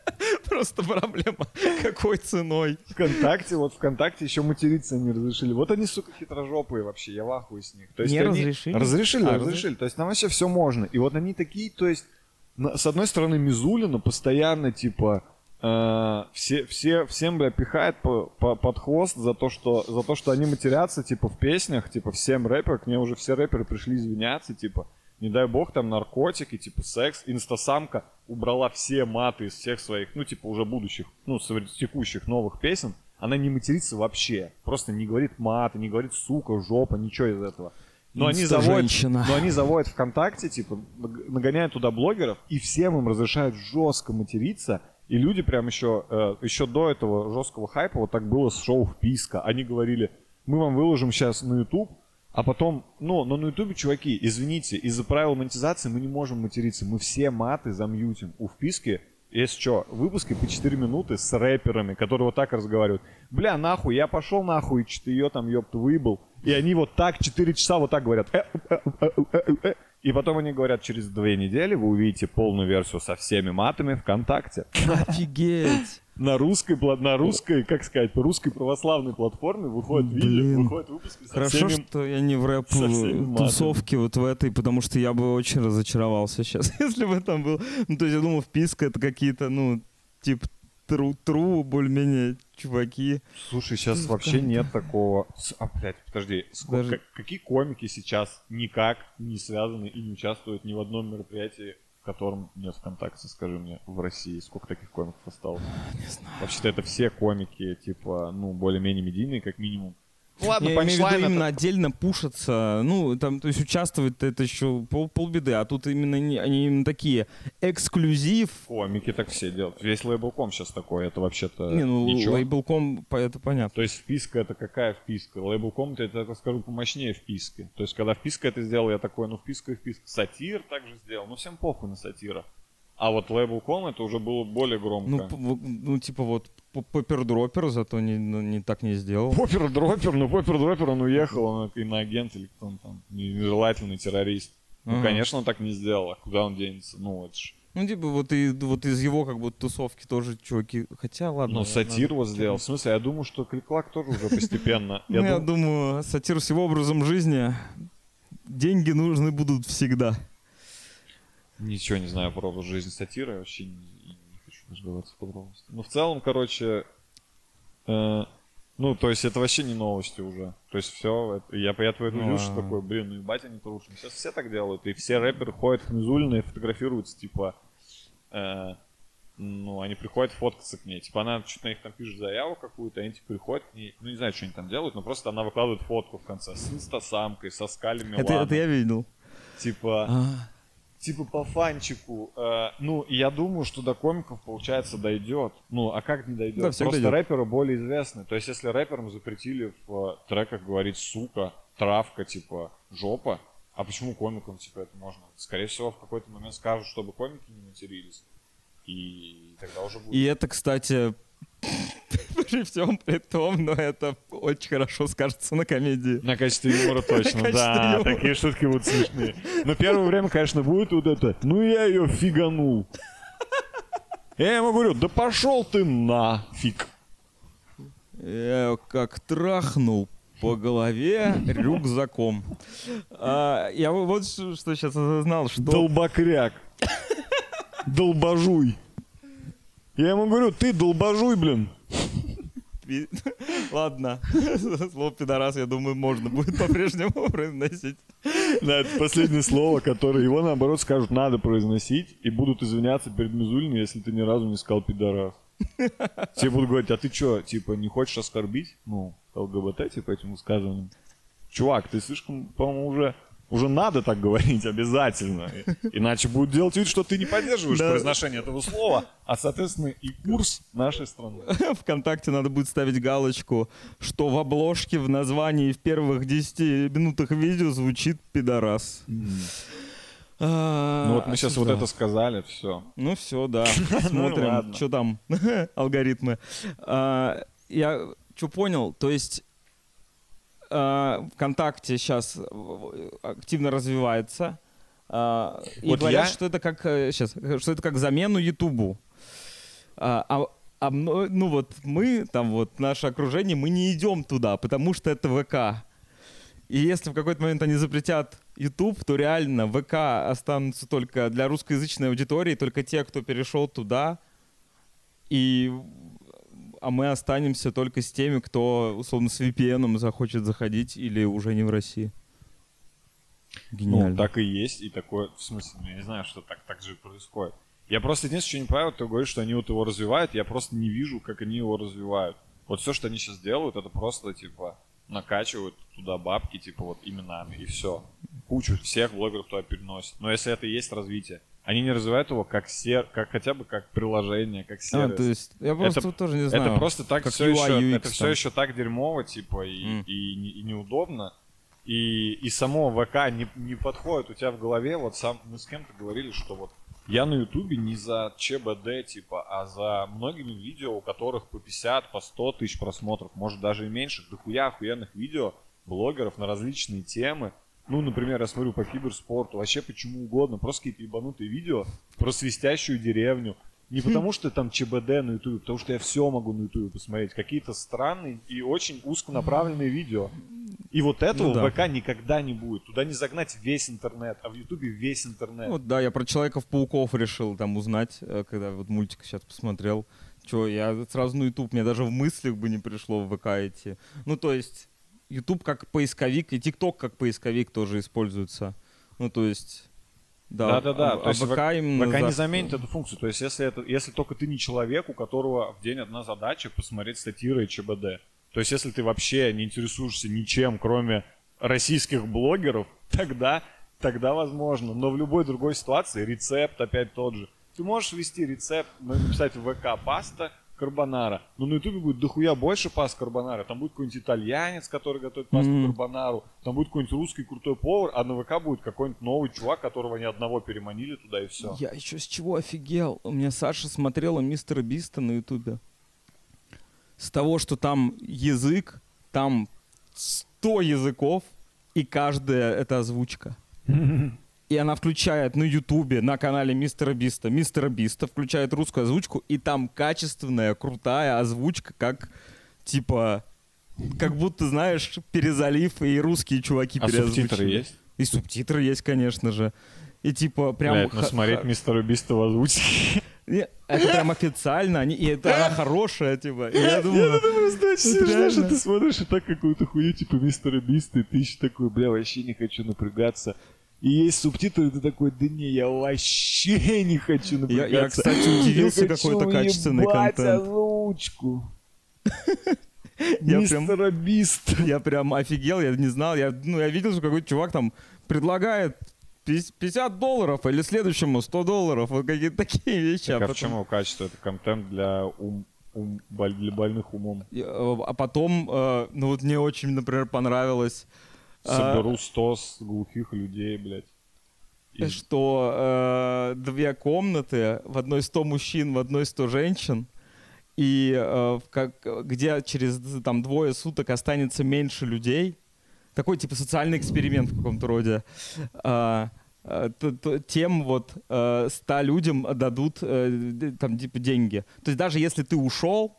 Просто проблема, какой ценой. Вконтакте, вот ВКонтакте еще материться не разрешили. Вот они, сука, хитрожопые вообще, я в ахуе с них. То есть не они... разрешили? Разрешили, а, разрешили. То есть там вообще все можно. И вот они такие, то есть, с одной стороны, Мизулина постоянно, типа, Uh, все, все, всем, бля, пихает по, по, под хвост за то, что, за то, что они матерятся, типа, в песнях, типа, всем рэперам, к мне уже все рэперы пришли извиняться, типа, не дай бог, там наркотики, типа секс, инстасамка убрала все маты из всех своих, ну, типа, уже будущих, ну, текущих новых песен, она не матерится вообще. Просто не говорит маты, не говорит сука, жопа, ничего из этого. Но они, заводят, но они заводят ВКонтакте, типа, нагоняют туда блогеров, и всем им разрешают жестко материться. И люди прям еще, э, еще до этого жесткого хайпа, вот так было с шоу «Вписка». Они говорили, мы вам выложим сейчас на YouTube а потом, ну, но на ютубе, чуваки, извините, из-за правил монетизации мы не можем материться. Мы все маты замьютим. У вписки есть что, выпуски по 4 минуты с рэперами, которые вот так разговаривают. Бля, нахуй, я пошел нахуй, что ее там, ёпта, выебал. И они вот так 4 часа вот так говорят. Э, э, э, И потом они говорят, через две недели вы увидите полную версию со всеми матами ВКонтакте. Офигеть! На русской, на русской, как сказать, по русской православной платформе выходит видео, выпуски со Хорошо, всеми... что я не в рэп со всеми матами. тусовке вот в этой, потому что я бы очень разочаровался сейчас, если бы там был. Ну, то есть я думал, вписка это какие-то, ну, типа тру, тру более-менее чуваки. Слушай, сейчас вообще нет такого... А, блядь, подожди, ско- Даже- как- какие комики сейчас никак не связаны и не участвуют ни в одном мероприятии, в котором нет ВКонтакте, скажи мне, в России? Сколько таких комиков осталось? Не знаю. Вообще-то это все комики, типа, ну, более-менее медийные, как минимум. Ну ладно, Я имею в виду именно отдельно пушатся, ну, там, то есть участвовать это еще пол, полбеды, а тут именно не- они именно такие эксклюзив. Комики так все делают. Весь лейбл.ком сейчас такой, это вообще-то Не, ну, ничего. лейбл.ком, это понятно. То есть вписка это какая вписка? Лейбл.ком это, я так скажу, помощнее вписки. То есть когда вписка это сделал, я такой, ну вписка и вписка. Сатир также сделал, ну всем похуй на сатира. А вот лейбл.ком это уже было более громко. Ну, ну, типа вот Поппер-дроппер зато не, ну, не так не сделал. Поппер дроппер, ну Поппер дроппер, он уехал, он иноагент или кто он там, нежелательный террорист. Ну, Ага. конечно, он так не сделал, а куда он денется? Ну, это ж... Ну, типа, вот, и, вот из его, как бы, тусовки тоже чуваки. Хотя, ладно. Ну, сатир вот сделал. В смысле, я думаю, что Кликлак тоже уже постепенно. Ну, я дум- думаю, сатир с его образом жизни, деньги нужны будут всегда. Ничего не знаю про жизни сатиры, вообще не, не хочу разбираться в подробностях. Ну, в целом, короче, э, ну, то есть это вообще не новости уже. То есть все, я, я твою Ну, что ладно. такой, блин, ну ебать они трушим. Сейчас все так делают, и все рэперы ходят к Мизулиной и фотографируются, типа, э, ну, они приходят фоткаться к ней. Типа, она что-то на них там пишет заяву какую-то, они типа приходят к ней, ну, не знаю, что они там делают, но просто она выкладывает фотку в конце с инстасамкой, со скалями Это, это я видел. Типа, А, типа по фанчику. э, ну, и я думаю, что до комиков, получается, дойдет. Ну, а как не дойдет? Да, Просто дойдет. рэперы более известны. То есть, если рэперам запретили в э, треках говорить сука, травка, типа, жопа, а почему комикам, типа, это можно? Скорее всего, в какой-то момент скажут, чтобы комики не матерились. И тогда уже будет... И это, кстати, при всем при том, но это очень хорошо скажется на комедии. На качестве юмора точно, да, юмора. такие шутки будут смешные. Но первое время, конечно, будет вот это, ну я ее фиганул. Я ему говорю, да пошел ты нафиг. Я её как трахнул по голове рюкзаком. А, я вот что что сейчас осознал, что... Долбокряк. Долбожуй. Я ему говорю, ты долбожуй, блин. Ладно, слово пидорас, я думаю, можно будет по-прежнему произносить. Да, это последнее слово, которое его, наоборот, скажут, надо произносить, и будут извиняться перед Мизулиной, если ты ни разу не сказал пидорас. Тебе будут говорить, а ты что, типа, не хочешь оскорбить, ну, ЛГБТ, типа, этим высказыванием? Чувак, ты слишком, по-моему, уже, уже надо так говорить обязательно. Иначе будут делать вид, что ты не поддерживаешь Да. произношение этого слова, а, соответственно, и курс нашей страны. ВКонтакте надо будет ставить галочку, что в обложке, в названии в первых 10 минутах видео звучит пидорас. А, Ну вот мы сейчас вот это сказали, все. Ну все, да. Ну Смотрим, что там, алгоритмы. А, Я что понял, то есть а, ВКонтакте сейчас активно развивается. а, И Вот говорят, я- что это как сейчас, что это как замену Ютубу. А, а- а ну вот мы, там вот наше окружение, мы не идем туда, потому что это ВК. И если в какой-то момент они запретят YouTube, то реально ВК останутся только для русскоязычной аудитории, только те, кто перешел туда. И а мы останемся только с теми, кто, условно, с VPN захочет заходить или уже не в России. Гениально. Ну, так и есть, и такое, в смысле, ну, я не знаю, что так, так же и происходит. Я просто единственное, что не понимаю, ты говоришь, что они вот его развивают, я просто не вижу, как они его развивают. Вот все, что они сейчас делают, это просто, типа, накачивают туда бабки, типа, вот именами, и все. Кучу всех блогеров туда переносят. Но если это и есть развитие, они не развивают его как, сер... как хотя бы как приложение, как А, сервис. то есть, я просто Это- тоже не знаю. Это просто так как все UI, еще, UX это все там. еще так дерьмово, типа, и, М. и, не- и неудобно. И, и само ВК не, не подходит у тебя в голове. Вот сам мы с кем-то говорили, что вот я на Ютубе не за ЧБД, типа, а за многими видео, у которых по 50, по 100 тысяч просмотров, может даже и меньше, дохуя охуенных видео блогеров на различные темы. Ну, например, я смотрю по киберспорту, вообще почему угодно, просто какие-то ебанутые видео про свистящую деревню. Не потому что там ЧБД на ютубе, потому что я все могу на ютубе посмотреть. Какие-то странные и очень узконаправленные видео. И вот этого Ну да. в ВК никогда не будет. Туда не загнать весь интернет, а в ютубе весь интернет. Вот, да, я про Человеков-пауков решил там узнать, э, когда вот мультик сейчас посмотрел. Че, я сразу на YouTube, мне даже в мыслях бы не пришло в ВК идти. Ну, то есть, YouTube как поисковик, и TikTok как поисковик тоже используется. Ну, то есть, да. Да-да-да, А, то а есть ВК именно ВК не заменит эту функцию. То есть, если, это, если только ты не человек, у которого в день одна задача посмотреть сатиры и ЧБД. То есть, если ты вообще не интересуешься ничем, кроме российских блогеров, тогда, тогда возможно. Но в любой другой ситуации рецепт опять тот же. Ты можешь ввести рецепт, написать ВК паста карбонара. Но на ютубе будет дохуя больше паст карбонара. Там будет какой-нибудь итальянец, который готовит пасту Мгм. карбонару. Там будет какой-нибудь русский крутой повар, а на ВК будет какой-нибудь новый чувак, которого ни одного переманили туда и все. Я еще с чего офигел? У меня Саша смотрела мистера Биста на Ютубе. С того, что там язык, там 100 языков, и каждая это озвучка. И она включает на Ютубе, на канале Мистера Биста, Мистера Биста, включает русскую озвучку, и там качественная, крутая озвучка, как типа, как будто, знаешь, перезалив, и русские чуваки А переозвучили. субтитры есть? И субтитры есть, конечно же. И типа прям... Блядь, ну смотреть мистера Биста в озвучке. Это прям официально, они, и это она хорошая, типа. И я думаю, просто очень смешно, что ты смотришь и так какую-то хуйню типа мистера Биста, и ты еще такой, бля, вообще не хочу напрягаться. И есть субтитры, и ты такой, да не, я вообще не хочу я, напрягаться. я, кстати, удивился, Я какой-то качественный контент. озвучку. Я прям- Мистера Биста. Я прям офигел, я не знал. Я, ну, я видел, что какой-то чувак там предлагает пи- 50 долларов или следующему 100 долларов. Вот какие-то такие вещи. Так, а потом- в чем его качество? Это контент для, ум, ум- боль- для больных умом. Э, А потом, э, ну вот мне очень, например, понравилось, а, Соберу 100 с глухих людей, блядь. И- что э, две комнаты, в одной 100 мужчин, в одной 100 женщин, и э, как, где через там двое суток останется меньше людей. Такой типа социальный эксперимент в каком-то роде. А, а, т- т- тем вот э, 100 людям дадут э, там типа деньги. То есть даже если ты ушел,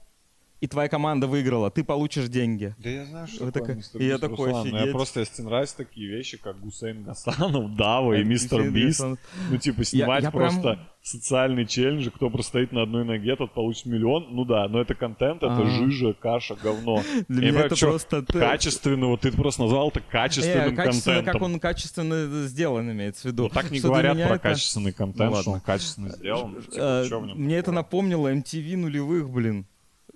и твоя команда выиграла, ты получишь деньги. Да я знаю, что Вы такое мистер и я такой, Руслан, я офигеть. просто, если нравятся такие вещи, как Гусейн Гасанов, Дава и Мистер Бист, ну, типа, снимать я просто социальный челлендж, кто просто стоит на одной ноге, тот получит миллион, ну да, но это контент, это Ага. жижа, каша, говно. Для Я меня это просто... Качественно, вот ты просто назвал это Э, качественным качественно, контентом. как он качественно сделан, имеется в виду. Ну, так не Что говорят про это- качественный контент, Ну, что он качественно сделан. Э, Мне это напомнило MTV нулевых, блин.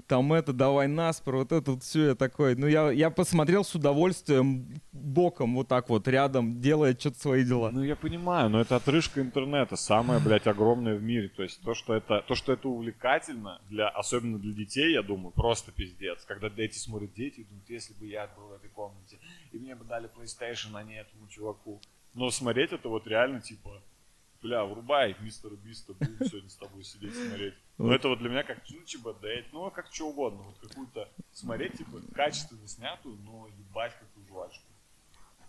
Там это, давай наспор, вот это вот все я такой. Ну, я, я посмотрел с удовольствием боком, вот так вот, рядом, делая что-то свои дела. Ну, я понимаю, но это отрыжка интернета, самая, блядь, огромная в мире. То есть то, что это, то, что это увлекательно, для, особенно для детей, я думаю, просто пиздец. Когда дети смотрят дети думают, если бы я был в этой комнате, и мне бы дали PlayStation, а не этому чуваку. Но смотреть это вот реально, типа, бля, врубай мистера Биста, будем сегодня с тобой сидеть смотреть. Но Вот. это вот для меня как ну, ЧБД, ну, как что угодно. Вот какую-то смотреть, типа, качественно снятую, но ебать какую жвачку.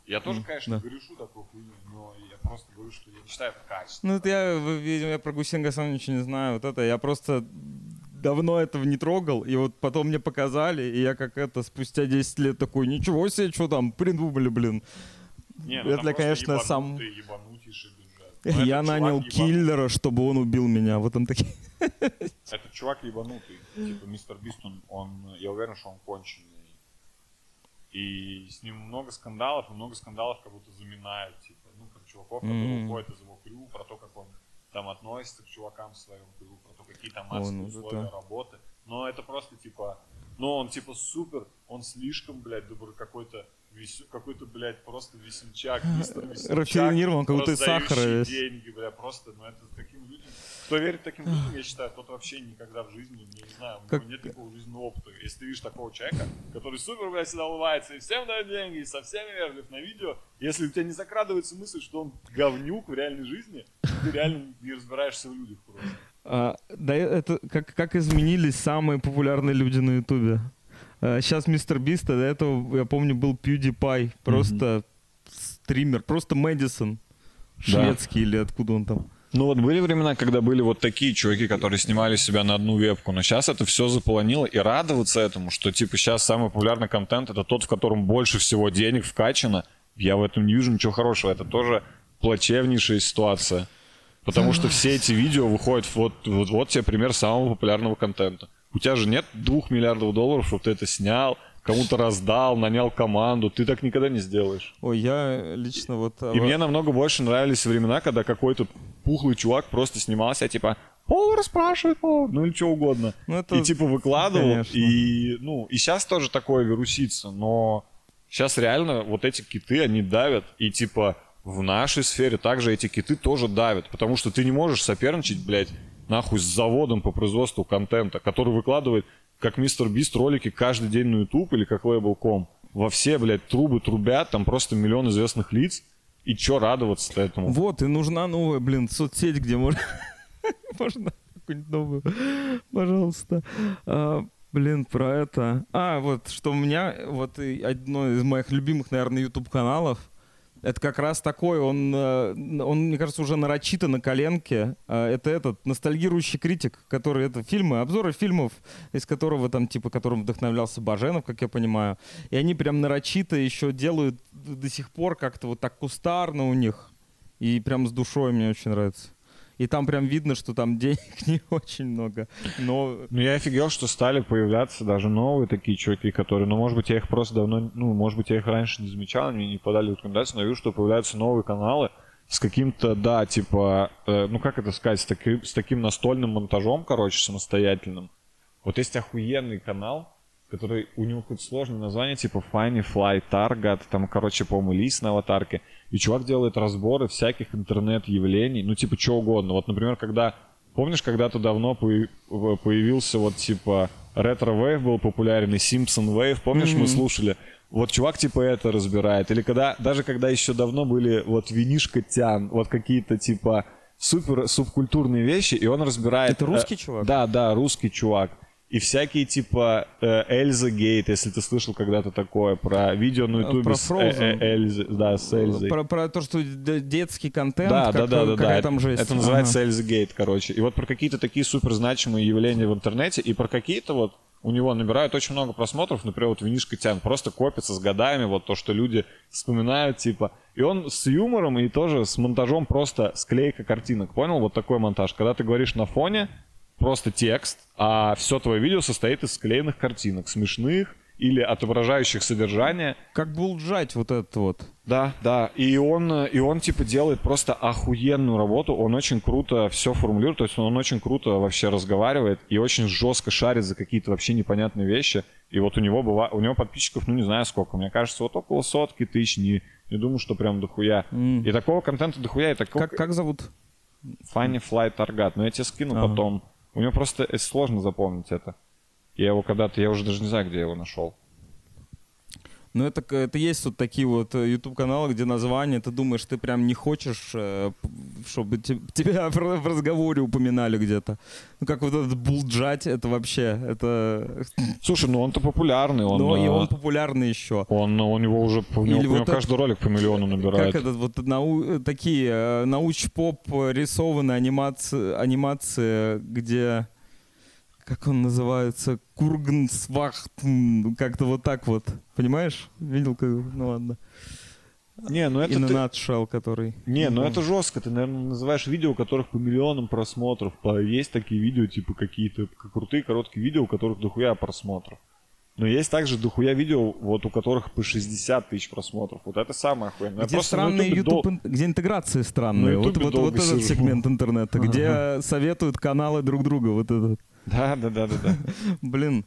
Я тоже, конечно, да. грешу такой хуйней, но я просто говорю, что я не считаю это качественно. Ну, это я, видимо, я про Гусейн Гасана ничего не знаю. Вот это, я просто давно этого не трогал, и вот потом мне показали, и я как это, спустя 10 лет такой, ничего себе, что там, придумали, блин. Не, это, там просто конечно, сам- бюджет. Но этот Я нанял чувак ебанутый. киллера, чтобы он убил меня. Вот он такие. Этот чувак ебанутый. Типа мистер Бист, он, он- я уверен, что он конченый. И с ним много скандалов, и много скандалов как будто заминают, типа, ну, как чуваков, которые Мгм. уходят из его крю, про то, как он там относится к чувакам в своем крю, про то, какие там Ой, адские ну это условия да. работы. Но это просто, типа, ну, он, типа, супер, он слишком, блядь, добр какой-то, весю- какой-то, блядь, просто весельчак, мистер весельчак. Рафинирован, как будто из раздающий сахара весь. деньги, бля, просто, ну, это таким людям, кто верит таким людям, я считаю, тот вообще никогда в жизни, я не знаю, у него Как- нет такого жизненного опыта. Если ты видишь такого человека, который супер, блядь, всегда улыбается и всем дает деньги, и со всеми вежлив на видео, если у тебя не закрадывается мысль, что он говнюк в реальной жизни, ты реально не разбираешься в людях просто. А, да, это как, как изменились самые популярные люди на Ютубе. сейчас Мистер Бист, а до этого, я помню, был PewDiePie. Просто с- стример, просто Мэдисон. Шведский или откуда он там. Ну вот были времена, когда были вот такие чуваки, которые снимали себя на одну вебку, но сейчас это все заполонило, и радоваться этому, что типа сейчас самый популярный контент это тот, в котором больше всего денег вкачано, я в этом не вижу ничего хорошего, это тоже плачевнейшая ситуация. Потому что все эти видео выходят, вот, вот, вот тебе пример самого популярного контента. У тебя же нет двух миллиардов долларов, чтобы ты это снял, кому-то раздал, нанял команду. Ты так никогда не сделаешь. Ой, я лично вот... а, И мне намного больше нравились времена, когда какой-то пухлый чувак просто снимался, типа, повар спрашивает, повар, ну или что угодно. Ну, это... И типа выкладывал, конечно. и, ну, и сейчас тоже такое вирусится, но сейчас реально вот эти киты, они давят, и типа в нашей сфере также эти киты тоже давят, потому что ты не можешь соперничать, блядь, нахуй с заводом по производству контента, который выкладывает, как мистер Бист, ролики каждый день на YouTube или как Label.com. Во все, блядь, трубы трубят, там просто миллион известных лиц. И чё радоваться-то этому? Вот, и нужна новая, блин, соцсеть, где можно... Можно какую-нибудь новую, пожалуйста. А, блин, про это. А, вот, что у меня, вот одно из моих любимых, наверное, YouTube-каналов, это как раз такой, он, э, он, мне кажется, уже нарочито на коленке. А, Это этот ностальгирующий критик, который это фильмы, обзоры фильмов, из которого там, типа, которым вдохновлялся Баженов, как я понимаю. И они прям нарочито еще делают до сих пор как-то вот так кустарно у них. И прям с душой мне очень нравится. И там прям видно, что там денег не очень много. Но Ну, я офигел, что стали появляться даже новые такие чуваки, которые, ну, может быть, я их просто давно, ну, может быть, я их раньше не замечал, они не подали рекомендации, но вижу, что появляются новые каналы с каким-то, да, типа, э, ну, как это сказать, с, таки- с таким настольным монтажом, короче, самостоятельным. Вот есть охуенный канал, который, у него какое-то сложное название, типа Funny Fly Target, там, короче, по-моему, лис на аватарке. И чувак делает разборы всяких интернет-явлений, ну, типа, что угодно. Вот, например, когда, помнишь, когда-то давно появился вот, типа, retrowave был популярен, и Wave, помнишь, мы слушали? Вот чувак типа это разбирает. Или когда, даже когда еще давно были вот винишка тян, вот какие-то типа супер субкультурные вещи, и он разбирает... Это русский э, чувак? Да, да, русский чувак. И всякие типа э, Эльза Гейт, если ты слышал когда-то такое, про видео на ютубе про с э, э, да, с Эльзой. про, про то, что детский контент, Да, да, как- да, да, какая да. там жесть. это называется Ага. Эльза Гейт, короче. И вот про какие-то такие супер значимые явления в интернете, и про какие-то вот у него набирают очень много просмотров, например, вот Винишка Тян, просто копится с годами, вот то, что люди вспоминают, типа. И он с юмором и тоже с монтажом просто склейка картинок, понял? Вот такой монтаж. Когда ты говоришь на фоне, просто текст, а все твое видео состоит из склеенных картинок, смешных или отображающих содержание. Как булджать вот этот вот. Да, да. И он, и он типа делает просто охуенную работу. Он очень круто все формулирует. То есть он очень круто вообще разговаривает и очень жестко шарит за какие-то вообще непонятные вещи. И вот у него бывает, у него подписчиков, ну не знаю сколько, мне кажется, вот около сотки тысяч, не, не думаю, что прям дохуя. М. И такого контента дохуя, и такого... Как, как зовут? Funny Fly Target. Но я тебе скину Ага. потом. У него просто э, сложно запомнить это. Я его когда-то, я уже даже не знаю, где я его нашел. Ну, это, это есть вот такие вот э, YouTube-каналы, где название, ты думаешь, ты прям не хочешь, э, чтобы те- тебя в разговоре упоминали где-то. Ну, как вот этот булджать, это вообще, это... Слушай, ну он-то популярный, он, Но и э, он популярный еще. он, у него уже, у него, Или у него вот это- каждый ролик по миллиону набирает. Как этот вот нау- такие э, науч-поп э, рисованные анимации, анимации, где как он называется, Кургенсвахт, как-то вот так вот, понимаешь? Видел, как, ну ладно. Не, ну это In ты- nutshell, который. Не, ну помню. это жестко. Ты, наверное, называешь видео, у которых по миллионам просмотров. По... Есть такие видео, типа какие-то крутые короткие видео, у которых дохуя просмотров. Но есть также дохуя видео, вот у которых по 60 тысяч просмотров. Вот это самое охуенное. Где странные YouTube, дол- где интеграции странные. Вот, вот, вот этот сижу. сегмент интернета, где советуют каналы друг друга. Вот этот. Да, да, да, да, да. Блин.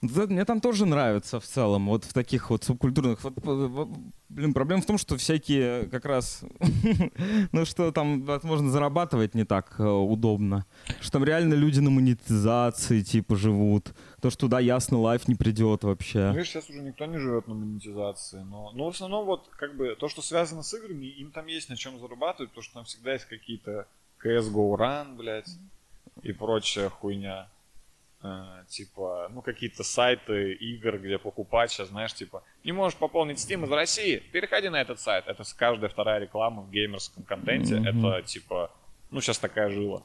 Это Мне там тоже нравится в целом, вот в таких вот субкультурных. Вот, в- блин, проблема в том, что всякие как раз, ну что там, возможно, зарабатывать не так э, удобно. Что там реально люди на монетизации типа живут. То, что туда ясно лайф не придет Ну, вообще. видишь, сейчас уже никто не живет на монетизации. Но, но в основном вот как бы то, что связано с играми, им там есть на чем зарабатывать, потому что там всегда есть какие-то CSGO Run, блядь, и прочая хуйня. э, типа, ну, какие-то сайты игр, где покупать сейчас, знаешь, типа, не можешь пополнить Steam из России, переходи на этот сайт. Это каждая вторая реклама в геймерском контенте. Мгм. Это, типа, ну, сейчас такая жила.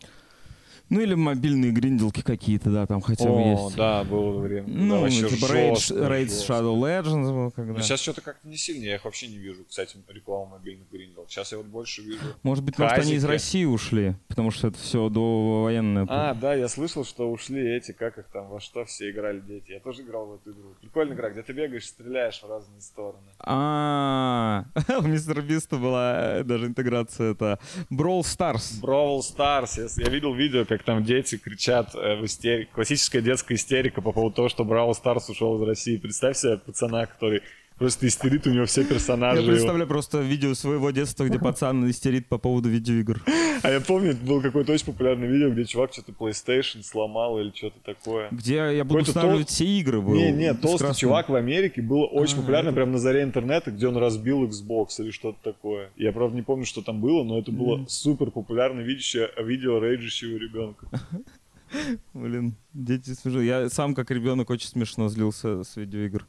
Ну или мобильные гринделки какие-то, да, там хотя бы О, есть. да, было время. Ну, вообще типа жестко, Rage жестко. Shadow Legends был когда. Но сейчас что-то как-то не сильно, я их вообще не вижу, кстати, рекламу мобильных гриндел. Сейчас я вот больше вижу. Может быть, может, они из. России ушли, потому что это все до военное. А, да, я слышал, что ушли эти, как их там, во что все играли дети. Я тоже играл в эту игру. Прикольная игра, где ты бегаешь, стреляешь в разные стороны. А, у Мистера Биста была даже интеграция это Brawl Stars. Brawl Stars. Я видел видео, как там дети кричат э, в истерике. Классическая детская истерика по поводу того, что Brawl Stars ушел из России. Представь себе пацана, который просто истерит, у него все персонажи. Я его. представляю просто видео своего детства, где пацан истерит по поводу видеоигр. А я помню, было какое-то очень популярное видео, где чувак что-то PlayStation сломал или что-то такое. Где я буду устанавливать тол- все игры. Был, Не, не, толстый красным. чувак в Америке было очень А, популярно, это- прям на заре интернета, где он разбил Xbox или что-то такое. Я, правда, не помню, что там было, но это было супер популярное видео, видео рейджащего ребенка. Блин, дети смешно. Я сам как ребенок очень смешно злился с видеоигр.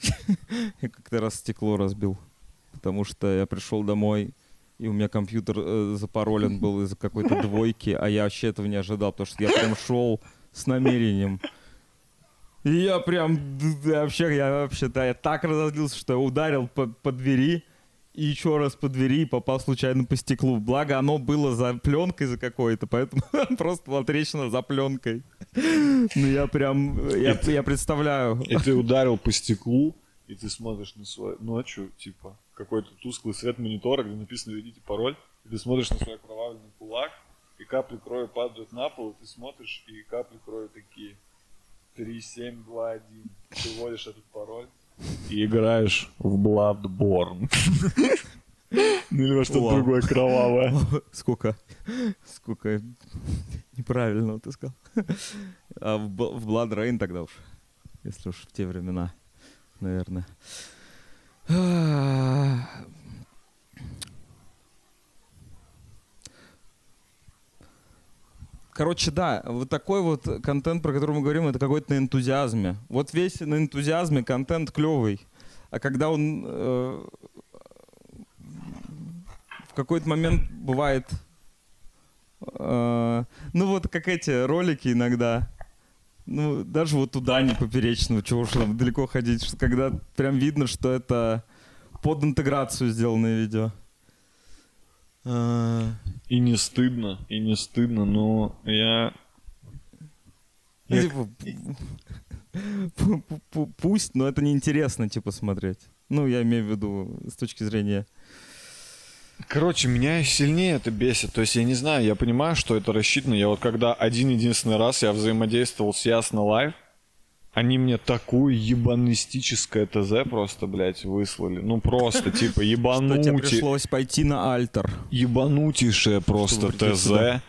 Я как-то раз стекло разбил. Потому что я пришел домой, и у меня компьютер э, запаролен был из-за какой-то двойки, а я вообще этого не ожидал, потому что я прям шел с намерением. И я прям, д- вообще, я вообще, да, я так разозлился, что я ударил по, по двери, и еще раз по двери и попал случайно по стеклу. Благо, оно было за пленкой за какой-то, поэтому просто была трещина за пленкой. Ну, я прям, я, я представляю. И ты ударил по стеклу, и ты смотришь на свою ночью, типа, какой-то тусклый свет монитора, где написано «Введите пароль», и ты смотришь на свой окровавленный кулак, и капли крови падают на пол, и ты смотришь, и капли крови такие 3, 7, 2, 1. Ты вводишь этот пароль и играешь в Bloodborne. Ну или во что-то другое кровавое. Сколько, сколько неправильно ты сказал. А в Blood Rain тогда уж, если уж в те времена, наверное. Короче, да, вот такой вот контент, про который мы говорим, это какой-то на энтузиазме. Вот весь на энтузиазме контент клевый. А когда он э, в какой-то момент бывает, э, ну вот как эти ролики иногда, ну даже вот туда не поперечного, чего уж там далеко ходить, когда прям видно, что это под интеграцию сделанное видео. Э, И не стыдно, и не стыдно, но я... ну, Я- типа, пу- пу- пу- Пусть, но это неинтересно, типа, смотреть. Ну, я имею в виду с точки зрения... Короче, меня сильнее это бесит. То есть я не знаю, я понимаю, что это рассчитано. Я вот когда один единственный раз я взаимодействовал с Ясно Лайв, они мне такую ебанистическое ТЗ просто, блядь, выслали. Ну просто, типа, Что тебе пришлось пойти на альтер. ебанутейшее просто ТЗ э,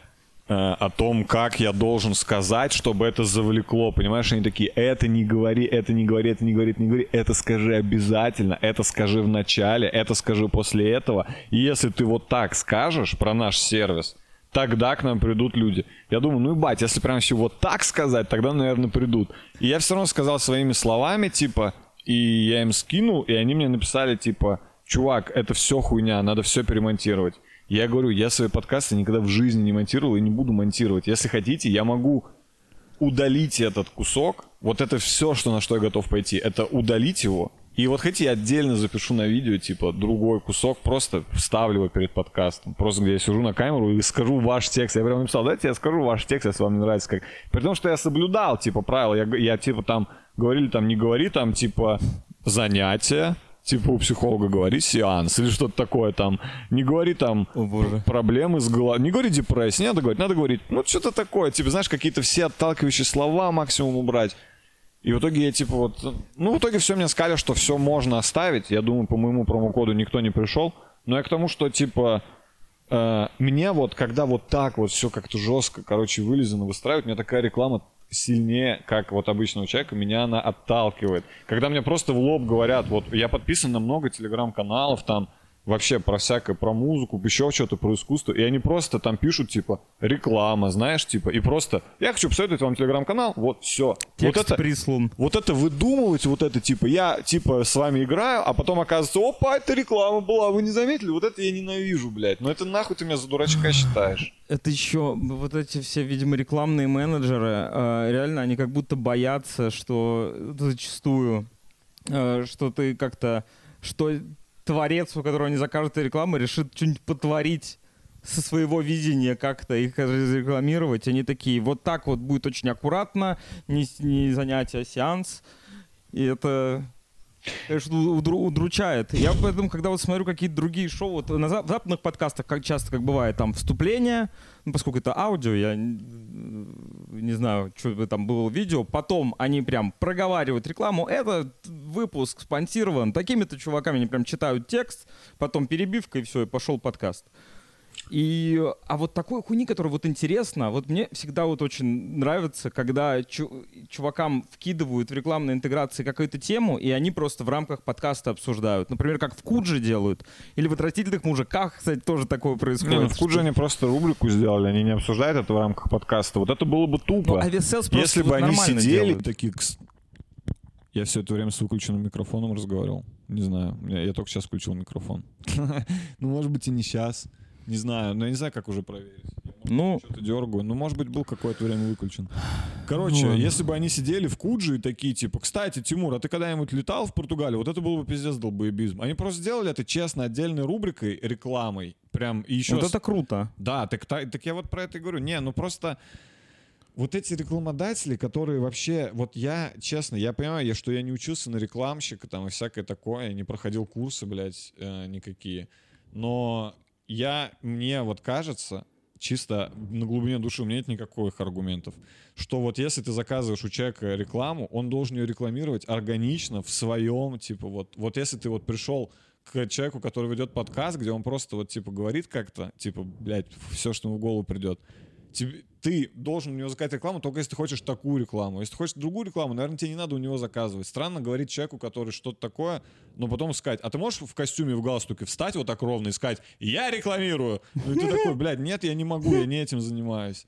о том, как я должен сказать, чтобы это завлекло. Понимаешь, они такие, это не говори, это не говори, это не говори, это не говори, это скажи обязательно, это скажи в начале, это скажи после этого. И если ты вот так скажешь про наш сервис, тогда к нам придут люди. Я думаю, ну и бать, если прям все вот так сказать, тогда, наверное, придут. И я все равно сказал своими словами, типа, и я им скинул, и они мне написали, типа, чувак, это все хуйня, надо все перемонтировать. Я говорю, я свои подкасты никогда в жизни не монтировал и не буду монтировать. Если хотите, я могу удалить этот кусок. Вот это все, что на что я готов пойти. Это удалить его. И вот хотите, я отдельно запишу на видео, типа, другой кусок, просто вставлю его перед подкастом. Просто где я сижу на камеру и скажу ваш текст. Я прям написал, дайте я скажу ваш текст, если вам не нравится. Как... При том, что я соблюдал, типа, правила. Я, я типа, там, говорили, там, не говори, там, типа, занятия, типа у психолога говори сеанс или что-то такое там. Не говори там О, боже. проблемы с головой. Не говори депрессия, не надо говорить, надо говорить, ну что-то такое, типа, знаешь, какие-то все отталкивающие слова максимум убрать. И в итоге я типа вот, ну в итоге все мне сказали, что все можно оставить. Я думаю, по моему промокоду никто не пришел. Но я к тому, что типа э, мне вот, когда вот так вот все как-то жестко, короче, вылезано выстраивать, мне такая реклама сильнее, как вот обычного человека, меня она отталкивает. Когда мне просто в лоб говорят, вот я подписан на много телеграм-каналов, там, вообще про всякое, про музыку, еще что-то, про искусство, и они просто там пишут, типа, реклама, знаешь, типа, и просто, я хочу посоветовать вам телеграм-канал, вот, все. Текст вот это, прислан. вот это выдумывать, вот это, типа, я, типа, с вами играю, а потом оказывается, опа, это реклама была, вы не заметили? Вот это я ненавижу, блядь. Ну это нахуй ты меня за дурачка считаешь? Это еще вот эти все, видимо, рекламные менеджеры, э, реально они как будто боятся, что зачастую, э, что ты как-то, что творец, у которого они закажут рекламу, решит что-нибудь потворить со своего видения как-то их рекламировать. Они такие, вот так вот будет очень аккуратно, не, не занятие, а сеанс. И это конечно, удру- удручает. Я поэтому, когда вот смотрю какие-то другие шоу, вот на зап- западных подкастах, как часто как бывает, там вступление, ну, поскольку это аудио, я не знаю, что бы там было видео, потом они прям проговаривают рекламу, этот выпуск спонсирован такими-то чуваками, они прям читают текст, потом перебивка и все, и пошел подкаст. И, а вот такой хуйни, которая вот интересно, вот мне всегда вот очень нравится, когда чу- чувакам вкидывают в рекламной интеграции какую-то тему, и они просто в рамках подкаста обсуждают. Например, как в Кудже делают. Или в «Отвратительных мужиках», кстати, тоже такое происходит. Не, ну в Кудже они просто рубрику сделали, они не обсуждают это в рамках подкаста. Вот это было бы тупо. Ну, Если вот бы они нормально сидели делают. такие... Я все это время с выключенным микрофоном разговаривал. Не знаю, я, я только сейчас включил микрофон. Ну, может быть, и не сейчас. Не знаю, но я не знаю, как уже проверить. Ну, что-то дергаю. Ну, может быть, был какое-то время выключен. Короче, Ну если бы они сидели в Кудже и такие, типа, кстати, Тимур, а ты когда-нибудь летал в Португалию? Вот это было бы пиздец долбоебизм. Они просто сделали это честно, отдельной рубрикой, рекламой. Прям и еще... вот с- это круто. Да, так, та- так я вот про это и говорю. Не, ну просто вот эти рекламодатели, которые вообще, вот я, честно, я понимаю, я, что я не учился на рекламщика там и всякое такое, не проходил курсы, блядь, э, никакие, но я, мне вот кажется, чисто на глубине души у меня нет никаких аргументов, что вот если ты заказываешь у человека рекламу, он должен ее рекламировать органично в своем, типа вот, вот если ты вот пришел к человеку, который ведет подкаст, где он просто вот типа говорит как-то, типа, блядь, все, что ему в голову придет. Тебе- ты должен у него заказать рекламу только если ты хочешь такую рекламу. Если ты хочешь другую рекламу, наверное, тебе не надо у него заказывать. Странно говорить человеку, который что-то такое, но потом сказать, а ты можешь в костюме, в галстуке встать вот так ровно и сказать, я рекламирую. Ну и ты такой, блядь, нет, я не могу, я не этим занимаюсь.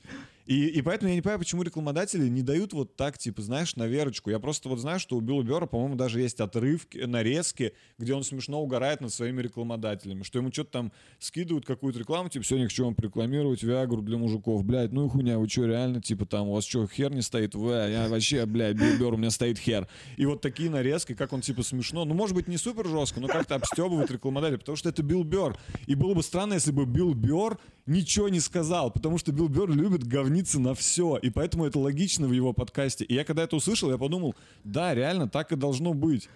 И, и поэтому я не понимаю, почему рекламодатели не дают вот так, типа, знаешь, на верочку. Я просто вот знаю, что у Билла Бера, по-моему, даже есть отрывки, нарезки, где он смешно угорает над своими рекламодателями, что ему что-то там скидывают какую-то рекламу, типа, сегодня хочу вам рекламировать Виагру для мужиков. Блядь, ну и хуйня, вы что, реально, типа, там, у вас что, хер не стоит? Вы, я вообще, блядь, Билл Бер, у меня стоит хер. И вот такие нарезки, как он, типа, смешно, ну, может быть, не супер жестко, но как-то обстебывает рекламодателя, потому что это Билл Бер. И было бы странно, если бы Билл Бер ничего не сказал, потому что Билл Бер любит говниться на все, и поэтому это логично в его подкасте. И я когда это услышал, я подумал, да, реально так и должно быть.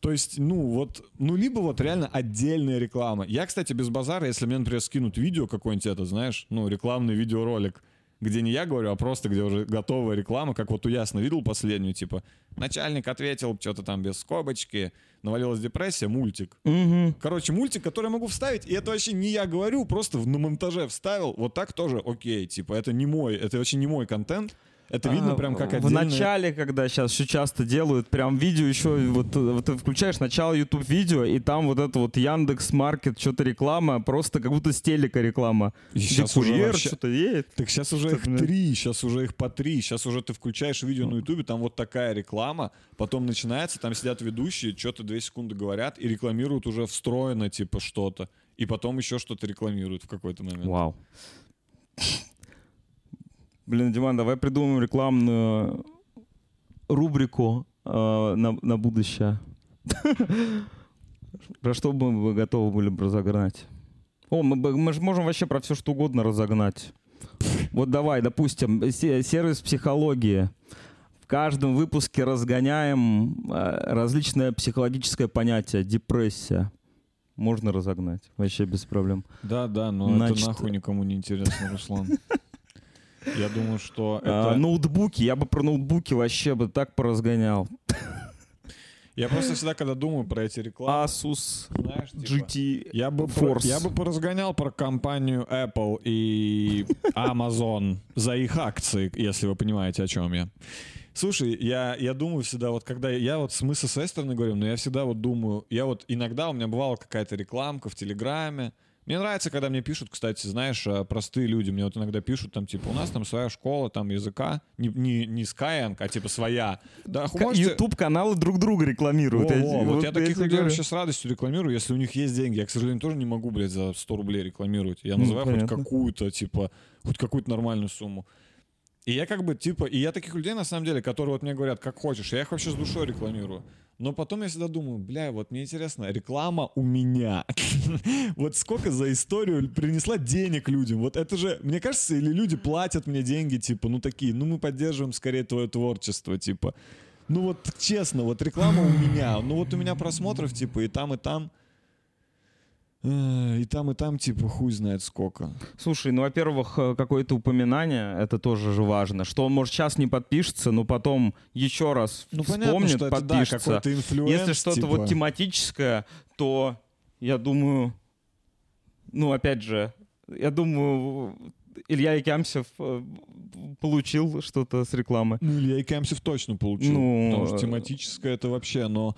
То есть, ну, вот, ну, либо вот реально отдельная реклама. Я, кстати, без базара, если мне, например, скинут видео какое-нибудь это, знаешь, ну, рекламный видеоролик, где не я говорю, а просто где уже готовая реклама, как вот у Ясно видел последнюю, типа, начальник ответил, что-то там без скобочки, навалилась депрессия, мультик. Мгм. Короче, мультик, который я могу вставить, и это вообще не я говорю, просто на монтаже вставил, вот так тоже окей, типа, это не мой, это вообще не мой контент, это видно А, прям как В отдельная... начале, когда сейчас еще часто делают, прям видео еще, вот, вот ты включаешь начало YouTube видео, и там вот это вот Яндекс Маркет, что-то реклама, просто как будто с телека реклама. И Где щас уже курьер вообще- что-то едет. Так сейчас уже их три, сейчас уже их по три. Сейчас уже ты включаешь видео на Ютубе, там вот такая реклама, потом начинается, там сидят ведущие, что-то две секунды говорят и рекламируют уже встроено типа что-то. И потом еще что-то рекламируют в какой-то момент. Вау. Блин, Диман, давай придумаем рекламную рубрику э, на, на будущее. Про что бы вы готовы были бы разогнать? О, мы, мы же можем вообще про все что угодно разогнать. Вот давай, допустим, се- сервис психологии. В каждом выпуске разгоняем э, различное психологическое понятие, депрессия. Можно разогнать, вообще без проблем. Да, да, но Значит- это нахуй никому не интересно, Руслан. Я думаю, что А, это... ноутбуки, я бы про ноутбуки вообще бы так поразгонял. Я просто всегда, когда думаю про эти рекламы, Asus знаешь, типа, GT Я бы, Force. про- я бы поразгонял про компанию Apple и Amazon за их акции, если вы понимаете, о чем я. Слушай, я, я думаю всегда, вот когда я, вот мы со своей стороны говорим, но я всегда вот думаю, я вот иногда у меня бывала какая-то рекламка в Телеграме, мне нравится, когда мне пишут, кстати, знаешь, а, простые люди. Мне вот иногда пишут, там, типа, у нас там своя школа, там, языка. Не, не, не Skyeng, а типа своя. Да, можете... YouTube-каналы друг друга рекламируют. Во, вот, вот я таких людей вообще с радостью рекламирую, если у них есть деньги. Я, к сожалению, тоже не могу, блядь, за 100 рублей рекламировать. Я ну, называю понятно. хоть какую-то, типа, хоть какую-то нормальную сумму. И я как бы, типа, и я таких людей, на самом деле, которые вот мне говорят, как хочешь, я их вообще с душой рекламирую. Но потом я всегда думаю, бля, вот мне интересно, реклама у меня. вот сколько за историю принесла денег людям? Вот это же, мне кажется, или люди платят мне деньги, типа, ну такие, ну мы поддерживаем скорее твое творчество, типа. Ну вот честно, вот реклама у меня, ну вот у меня просмотров, типа, и там, и там. И там, и там, типа, хуй знает сколько. Слушай, ну, во-первых, э, какое-то упоминание, это тоже же важно. Что он, может, сейчас не подпишется, но потом еще раз ну, вспомнит, понятно, что подпишется. Это, да, influence, Если что-то типа... вот тематическое, то, я думаю, ну, опять же, я думаю, Илья Икямсев э, получил что-то с рекламы. Ну, Илья Икямсев точно получил. Ну, потому что э, тематическое это вообще, но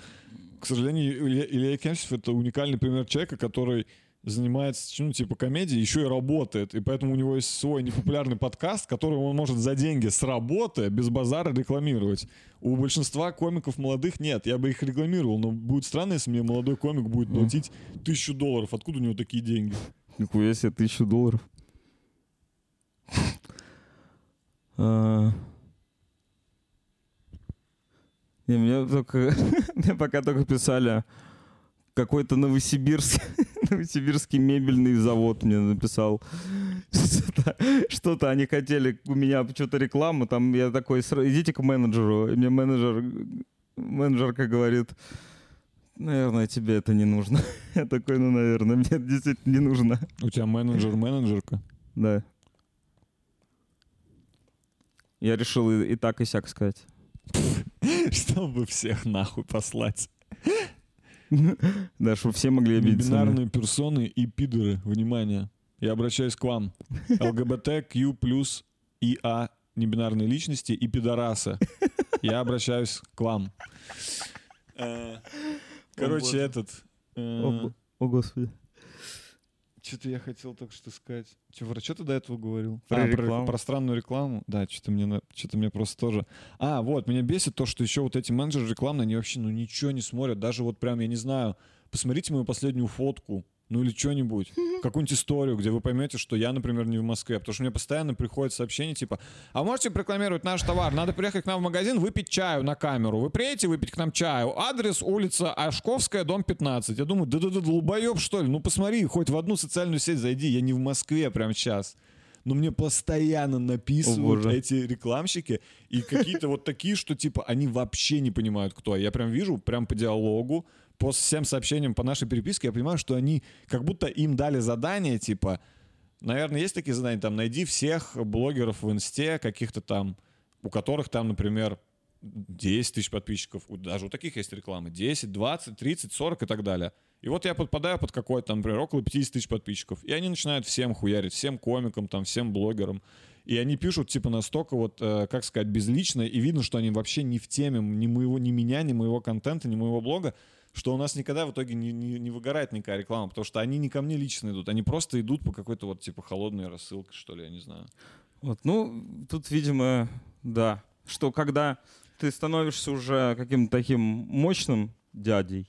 к сожалению, Илья, Илья Кемсев — это уникальный пример человека, который занимается, ну, типа, комедией, еще и работает. И поэтому у него есть свой непопулярный подкаст, который он может за деньги с работы, без базара рекламировать. У большинства комиков молодых нет. Я бы их рекламировал, но будет странно, если мне молодой комик будет платить тысячу долларов. Откуда у него такие деньги? Нихуя себе, тысячу долларов. Не, мне только, мне пока только писали какой-то Новосибирск, Новосибирский мебельный завод мне написал. Что-то, что-то они хотели у меня что-то рекламу, там я такой, идите к менеджеру. И мне менеджер, менеджерка говорит, наверное, тебе это не нужно. Я такой, ну, наверное, мне это действительно не нужно. У тебя менеджер-менеджерка? Да. Я решил и, и так, и сяк сказать. Чтобы всех нахуй послать. Да, чтобы все могли обидеться. Бинарные персоны и пидоры. Внимание. Я обращаюсь к вам. ЛГБТ, Q+, ИА, небинарные личности и пидорасы. Я обращаюсь к вам. Э, короче, этот... Э, о, Господи. Что-то я хотел только что сказать. Че, про что ты до этого говорил? Про, а, рекламу. про, про странную рекламу? Да, что-то мне, что-то мне просто тоже... А, вот, меня бесит то, что еще вот эти менеджеры рекламные, они вообще, ну, ничего не смотрят. Даже вот прям, я не знаю, посмотрите мою последнюю фотку ну или что-нибудь, какую-нибудь историю, где вы поймете, что я, например, не в Москве, потому что мне постоянно приходят сообщения типа, а можете рекламировать наш товар, надо приехать к нам в магазин, выпить чаю на камеру, вы приедете выпить к нам чаю, адрес улица Ашковская, дом 15. Я думаю, да-да-да, долбоеб что ли, ну посмотри, хоть в одну социальную сеть зайди, я не в Москве прямо сейчас. Но мне постоянно написывают О, эти рекламщики и какие-то вот такие, что типа они вообще не понимают, кто. Я прям вижу, прям по диалогу, по всем сообщениям по нашей переписке я понимаю, что они как будто им дали задание, типа, наверное, есть такие задания, там, найди всех блогеров в инсте, каких-то там, у которых там, например, 10 тысяч подписчиков, даже у таких есть рекламы, 10, 20, 30, 40 и так далее. И вот я подпадаю под какой-то, например, около 50 тысяч подписчиков. И они начинают всем хуярить, всем комикам, там, всем блогерам. И они пишут, типа, настолько вот, э, как сказать, безлично, и видно, что они вообще не в теме ни моего, ни меня, ни моего контента, ни моего блога что у нас никогда в итоге не, не, не выгорает никакая реклама, потому что они не ко мне лично идут, они просто идут по какой-то вот типа холодной рассылке, что ли, я не знаю. Вот, ну, тут, видимо, да, что когда ты становишься уже каким-то таким мощным дядей,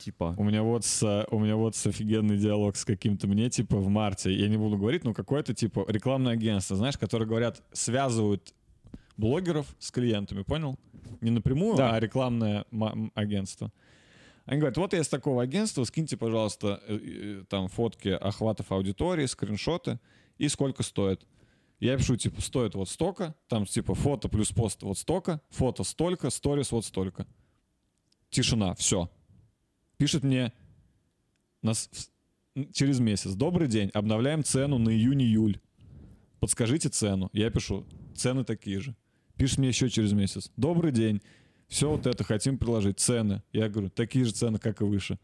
типа. У меня вот с, у меня вот с офигенный диалог с каким-то мне, типа, в марте, я не буду говорить, но какое-то, типа, рекламное агентство, знаешь, которые говорят, связывают блогеров с клиентами, понял? Не напрямую, да. а рекламное агентство. Они говорят, вот я из такого агентства, скиньте, пожалуйста, э, э, там фотки охватов аудитории, скриншоты и сколько стоит. Я пишу, типа, стоит вот столько, там, типа, фото плюс пост вот столько, фото столько, сторис вот столько. Тишина, все. Пишет мне нас через месяц. Добрый день, обновляем цену на июнь-июль. Подскажите цену. Я пишу, цены такие же. Пишет мне еще через месяц. Добрый день, все вот это хотим приложить, цены. Я говорю, такие же цены, как и выше.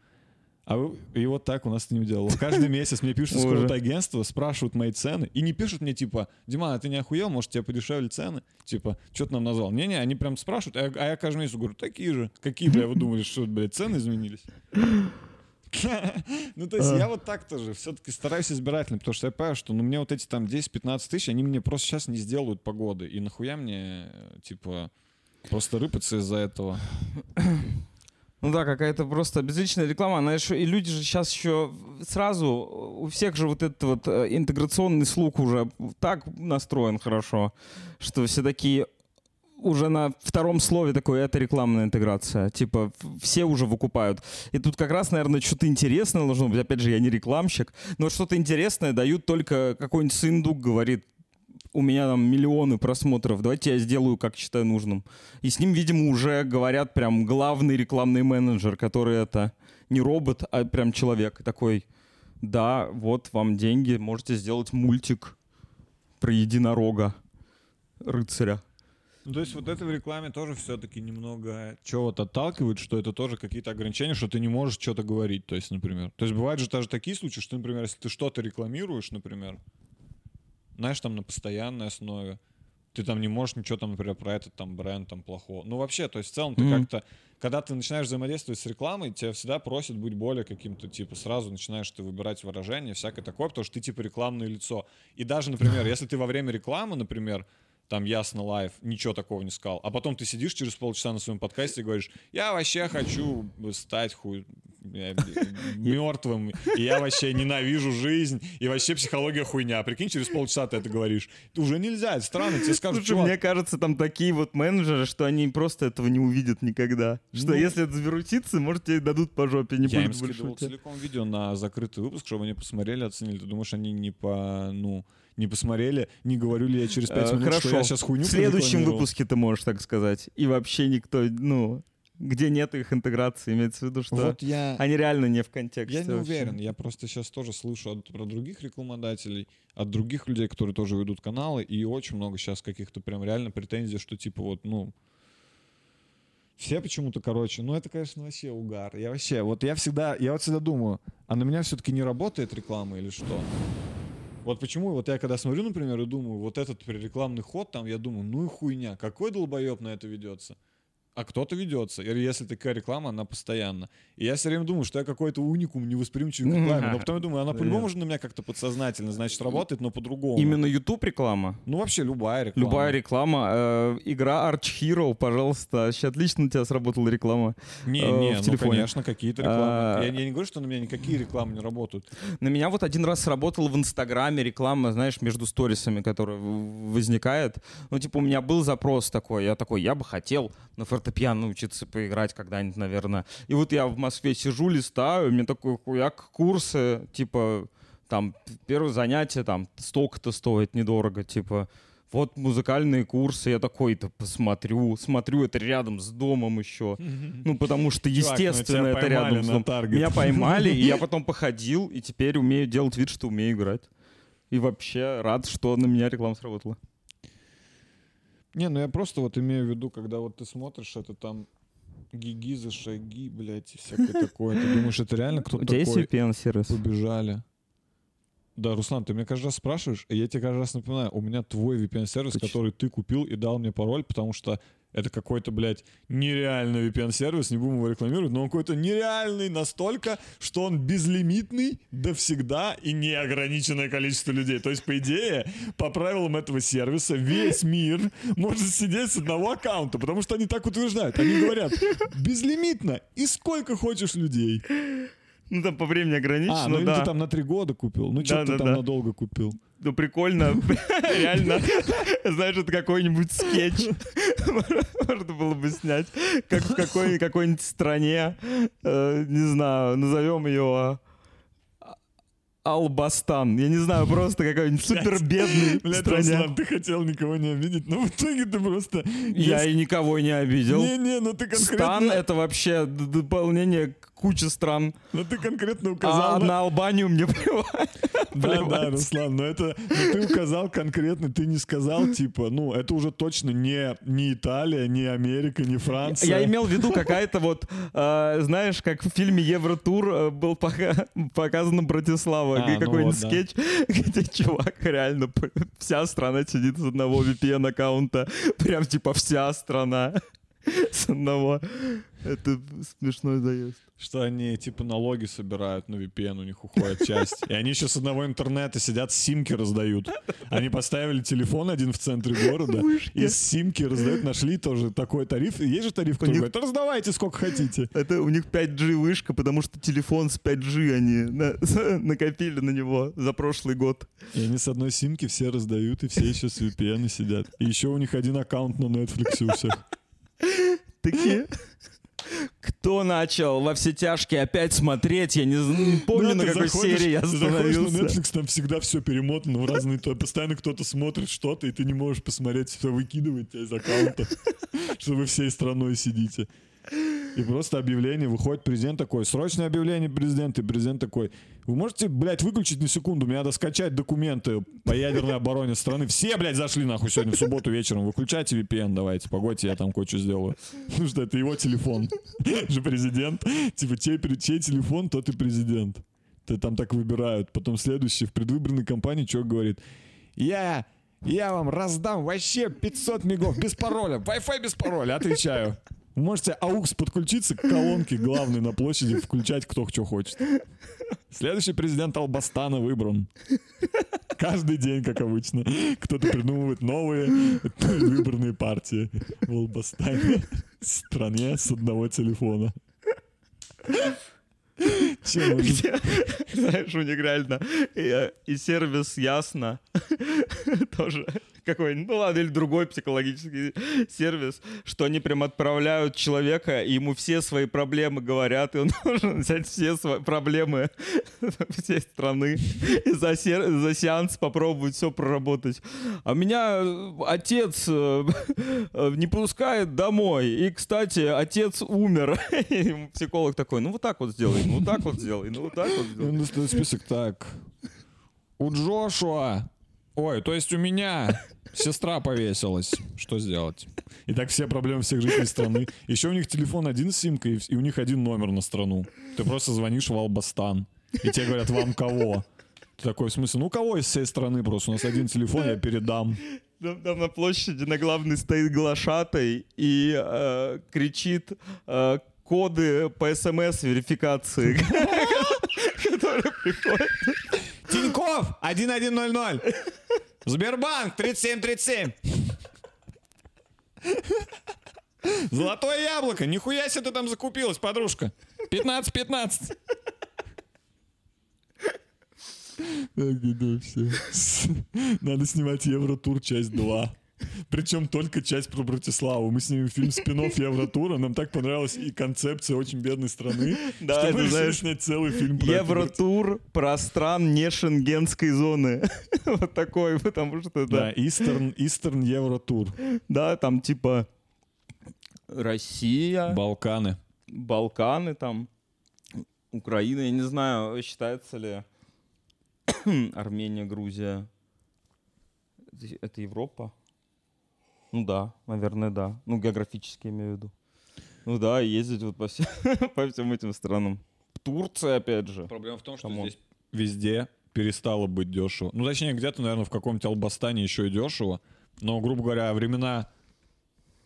А вы- и вот так у нас это не делало. Каждый месяц мне пишут из агентства, спрашивают мои цены, и не пишут мне типа, Диман, а ты не охуел, может тебе подешевле цены? Типа, что ты нам назвал? Не-не, они прям спрашивают, а я, а я каждый месяц говорю, такие же. Какие, бля, вы думали, что, блядь, цены изменились? Ну, то есть А. я вот так тоже все-таки стараюсь избирательно, потому что я понимаю, что ну, мне вот эти там 10-15 тысяч, они мне просто сейчас не сделают погоды. И нахуя мне, э, типа, просто рыпаться из-за этого? Ну да, какая-то просто безличная реклама. Она и люди же сейчас еще сразу, у всех же вот этот вот э, интеграционный слух уже так настроен хорошо, что все такие уже на втором слове такое, это рекламная интеграция. Типа, все уже выкупают. И тут как раз, наверное, что-то интересное должно быть. Опять же, я не рекламщик, но что-то интересное дают только какой-нибудь сындук говорит, у меня там миллионы просмотров, давайте я сделаю, как считаю нужным. И с ним, видимо, уже говорят прям главный рекламный менеджер, который это не робот, а прям человек такой, да, вот вам деньги, можете сделать мультик про единорога, рыцаря. Ну, то есть вот это в рекламе тоже все-таки немного чего-то отталкивает, что это тоже какие-то ограничения, что ты не можешь что-то говорить, то есть, например. То есть бывают же даже такие случаи, что, например, если ты что-то рекламируешь, например, знаешь, там на постоянной основе, ты там не можешь ничего там, например, про этот там бренд там плохого. Ну, вообще, то есть в целом ты Мгм. как-то, когда ты начинаешь взаимодействовать с рекламой, тебя всегда просят быть более каким-то, типа, сразу начинаешь ты выбирать выражение, всякое такое, потому что ты, типа, рекламное лицо. И даже, например, если ты во время рекламы, например, там ясно лайв, ничего такого не сказал. А потом ты сидишь через полчаса на своем подкасте и говоришь, я вообще хочу стать хуй мертвым, и я вообще ненавижу жизнь, и вообще психология хуйня. Прикинь, через полчаса ты это говоришь. Уже нельзя, это странно, тебе скажут, Слушай, мне кажется, там такие вот менеджеры, что они просто этого не увидят никогда. Что Ну. если это завирусится, может, тебе дадут по жопе, не я им будет больше скидывал у тебя. целиком видео на закрытый выпуск, чтобы они посмотрели, оценили. Ты думаешь, они не по, ну, не посмотрели, не говорю ли я через пять Э, минут, Хорошо. что я сейчас хуйню В следующем выпуске ты можешь так сказать. И вообще никто, ну, где нет их интеграции, имеется в виду, что Вот я... они реально не в контексте. Я не вообще. уверен, я просто сейчас тоже слышу от, про других рекламодателей, от других людей, которые тоже ведут каналы, и очень много сейчас каких-то прям реально претензий, что типа вот, ну, все почему-то, короче, ну это, конечно, вообще угар. Я вообще, вот я всегда, я вот всегда думаю, а на меня все-таки не работает реклама или что? Вот почему, вот я когда смотрю, например, и думаю, вот этот рекламный ход там, я думаю, ну и хуйня, какой долбоеб на это ведется? А кто-то ведется. Или если такая реклама, она постоянно. И я все время думаю, что я какой-то уникум, невосприимчивый к рекламе. Но потом я думаю, она по-любому же на меня как-то подсознательно, значит, работает, но по-другому. Именно YouTube реклама. Ну, вообще любая реклама. Любая реклама. Э, игра Arch Hero, пожалуйста. Вообще отлично у тебя сработала реклама. Не, э, не, в ну, телефоне. конечно, какие-то рекламы. А, Я, я не говорю, что на меня никакие рекламы не работают. На меня вот один раз сработала в Инстаграме реклама, знаешь, между сторисами, которая возникает. Ну, типа, у меня был запрос такой, я такой, я бы хотел на фортепиано научиться поиграть когда-нибудь, наверное. И вот я в Москве сижу, листаю, у меня такой хуяк курсы, типа, там, первое занятие, там, столько-то стоит недорого, типа, вот музыкальные курсы, я такой-то посмотрю, смотрю, это рядом с домом еще. Ну, потому что, Чувак, ну, естественно, это рядом с домом. таргет. Меня поймали, и я потом походил, и теперь умею делать вид, что умею играть. И вообще рад, что на меня реклама сработала. Не, ну я просто вот имею в виду, когда вот ты смотришь, это там гиги за шаги, блядь, и всякое такое. Ты думаешь, это реально У кто-то тебя есть? VPN-сервис? Побежали. Да, Руслан, ты меня каждый раз спрашиваешь, и я тебе каждый раз напоминаю, у меня твой VPN-сервис, который ты купил и дал мне пароль, потому что это какой-то, блядь, нереальный VPN-сервис, не будем его рекламировать, но он какой-то нереальный настолько, что он безлимитный до всегда и неограниченное количество людей. То есть, по идее, по правилам этого сервиса, весь мир может сидеть с одного аккаунта, потому что они так утверждают. Они говорят, безлимитно, и сколько хочешь людей. Ну, там по времени ограничено, А, ну да. ты там на три года купил. Ну, что ты там надолго купил. Ну, прикольно. Реально. Знаешь, это какой-нибудь скетч. Можно было бы снять. Как в какой- какой-нибудь стране, э, не знаю, назовем ее а, Албастан. Я не знаю, просто какой-нибудь супер бедный Блядь, стране. Руслан, ты хотел никого не обидеть, но в итоге ты просто... Я и никого не обидел. Не-не, ну ты конкретно... Стан — это вообще дополнение к куча стран. Ну ты конкретно указал А на... на Албанию мне плевать. Да, да. Руслан, но это но ты указал конкретно, ты не сказал, типа, ну, это уже точно не, не Италия, не Америка, не Франция. Я имел в виду какая-то вот, э, знаешь, как в фильме Евротур э, был пока, показано Братислава, А, ну какой-нибудь вот, да. скетч, где чувак реально вся страна сидит с одного VPN аккаунта, прям типа вся страна с одного. Это смешной заезд. Что они, типа, налоги собирают, на VPN у них уходит часть. И они еще с одного интернета сидят, симки раздают. Они поставили телефон один в центре города, и симки раздают, нашли тоже такой тариф. Есть же тариф, который говорит, раздавайте сколько хотите. Это у них 5G вышка, потому что телефон с 5G они на- накопили на него за прошлый год. И они с одной симки все раздают, и все еще с VPN сидят. И еще у них один аккаунт на Netflix у всех. Такие. Кто начал во все тяжкие опять смотреть? Я не, не помню, Да, на какой заходишь- серии я заходишь на остановился. Netflix, там всегда все перемотано в разные... то- Постоянно кто-то смотрит что-то, и ты не можешь посмотреть, все выкидывает тебя из аккаунта, что вы всей страной сидите. И просто объявление, выходит президент такой, срочное объявление президента, и президент такой, вы можете, блядь, выключить на секунду, мне надо скачать документы по ядерной обороне страны. Все, блядь, зашли нахуй сегодня в субботу вечером, выключайте VPN, давайте, погодьте, я там кое-что сделаю. Потому что это его телефон, же президент. Типа, чей, чей телефон, тот и президент. Ты там так выбирают. Потом следующий в предвыборной кампании человек говорит, я, я вам раздам вообще 500 мегов без пароля, Wi-Fi без пароля, отвечаю. Можете AUX подключиться к колонке главной на площади, включать кто что хочет. Следующий президент Албастана выбран. Каждый день, как обычно, кто-то придумывает новые выборные партии в Албастане, стране с одного телефона. Где, знаешь, у них реально и, э, и сервис ясно тоже какой-нибудь, ну ладно, или другой психологический сервис, что они прям отправляют человека, и ему все свои проблемы говорят, и он должен взять все свои проблемы всей страны и за, сер- за сеанс попробовать все проработать. А меня э, отец э, не пускает домой, и, кстати, отец умер. И психолог такой, ну вот так вот сделай, ну вот так вот сделай, ну вот так вот И сделай. Он достает список так. У Джошуа. Ой, то есть у меня сестра повесилась. Что сделать? И так все проблемы всех жителей страны. Еще у них телефон один с симкой, и и у них один номер на страну. Ты просто звонишь в Албастан. И тебе говорят, вам кого? Ты такой, в смысле, ну кого из всей страны просто? У нас один телефон, я передам. Там, там на площади на главной стоит глашатай и э, кричит э, коды по смс верификации, которые приходят. Тиньков 1100. Сбербанк 3737. Золотое яблоко. Нихуя себе ты там закупилась, подружка. 15-15. Надо снимать Евротур часть 2. Причем только часть про Братиславу. Мы снимем фильм спин Евротура. Нам так понравилась и концепция очень бедной страны, Да, что это, мы решили снять целый фильм про Евротур про стран не шенгенской зоны. Вот такой, потому что, Да, да, Eastern, Eastern Евротур. да, там типа Россия, Балканы. Балканы там, Украина, я не знаю, считается ли Армения, Грузия. Это Европа? Ну да, наверное, да. Ну, географически я имею в виду. Ну да, ездить вот по, всем, по всем этим странам. Турция, опять же. Проблема в том, что Come on. здесь везде перестало быть дешево. Ну, точнее, где-то, наверное, в каком-нибудь Албастане еще и дешево. Но, грубо говоря, времена...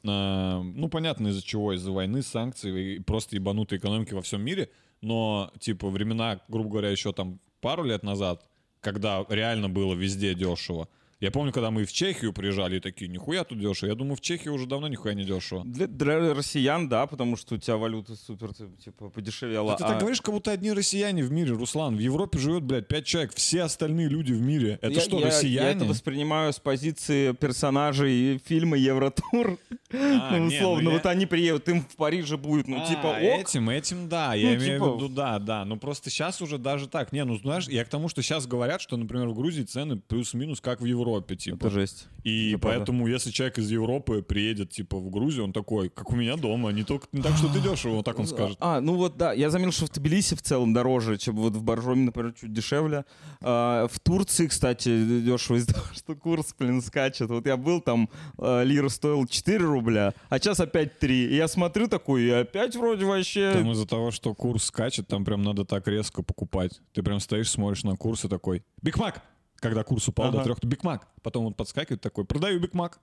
э, ну, понятно, из-за чего. Из-за войны, санкций и просто ебанутой экономики во всем мире. Но, типа, времена, грубо говоря, еще там пару лет назад, когда реально было везде дешево. Я помню, когда мы в Чехию приезжали и такие, нихуя тут дешево. Я думаю, в Чехии уже давно нихуя не дешево. Для, для россиян, да, потому что у тебя валюта супер, типа, подешевела. Да ты а- так говоришь, как будто одни россияне в мире, Руслан. В Европе живет, блядь, пять человек. Все остальные люди в мире. Это я, что, я- россияне? Я это воспринимаю с позиции персонажей фильма Евротур. А, ну, не, условно, ну я- вот они приедут, им в Париже будет, ну, А, типа, ок. этим, этим, да, я Ну, имею типа- в виду, да, да. Ну просто сейчас уже даже так. Не, ну знаешь, я к тому, что сейчас говорят, что, например, в Грузии цены плюс-минус как в Европе. Европе, типа. Это жесть. И Это правда. поэтому, если человек из Европы приедет, типа, в Грузию, он такой, как у меня дома, не, только, не так, что ты дешево, вот так он скажет. А, ну вот да, я заметил, что в Тбилиси в целом дороже, чем вот в Боржоме, например, чуть дешевле. А, в Турции, кстати, дешево из-за того, что курс, блин, скачет. Вот я был там, а, лира стоил 4 рубля, а сейчас опять 3. И я смотрю такой, и опять вроде вообще... Там из-за того, что курс скачет, там прям надо так резко покупать. Ты прям стоишь, смотришь на курс и такой, Биг Мак! Когда курс упал до Ага. трех, Биг Мак. Потом он подскакивает такой, продаю Биг Мак.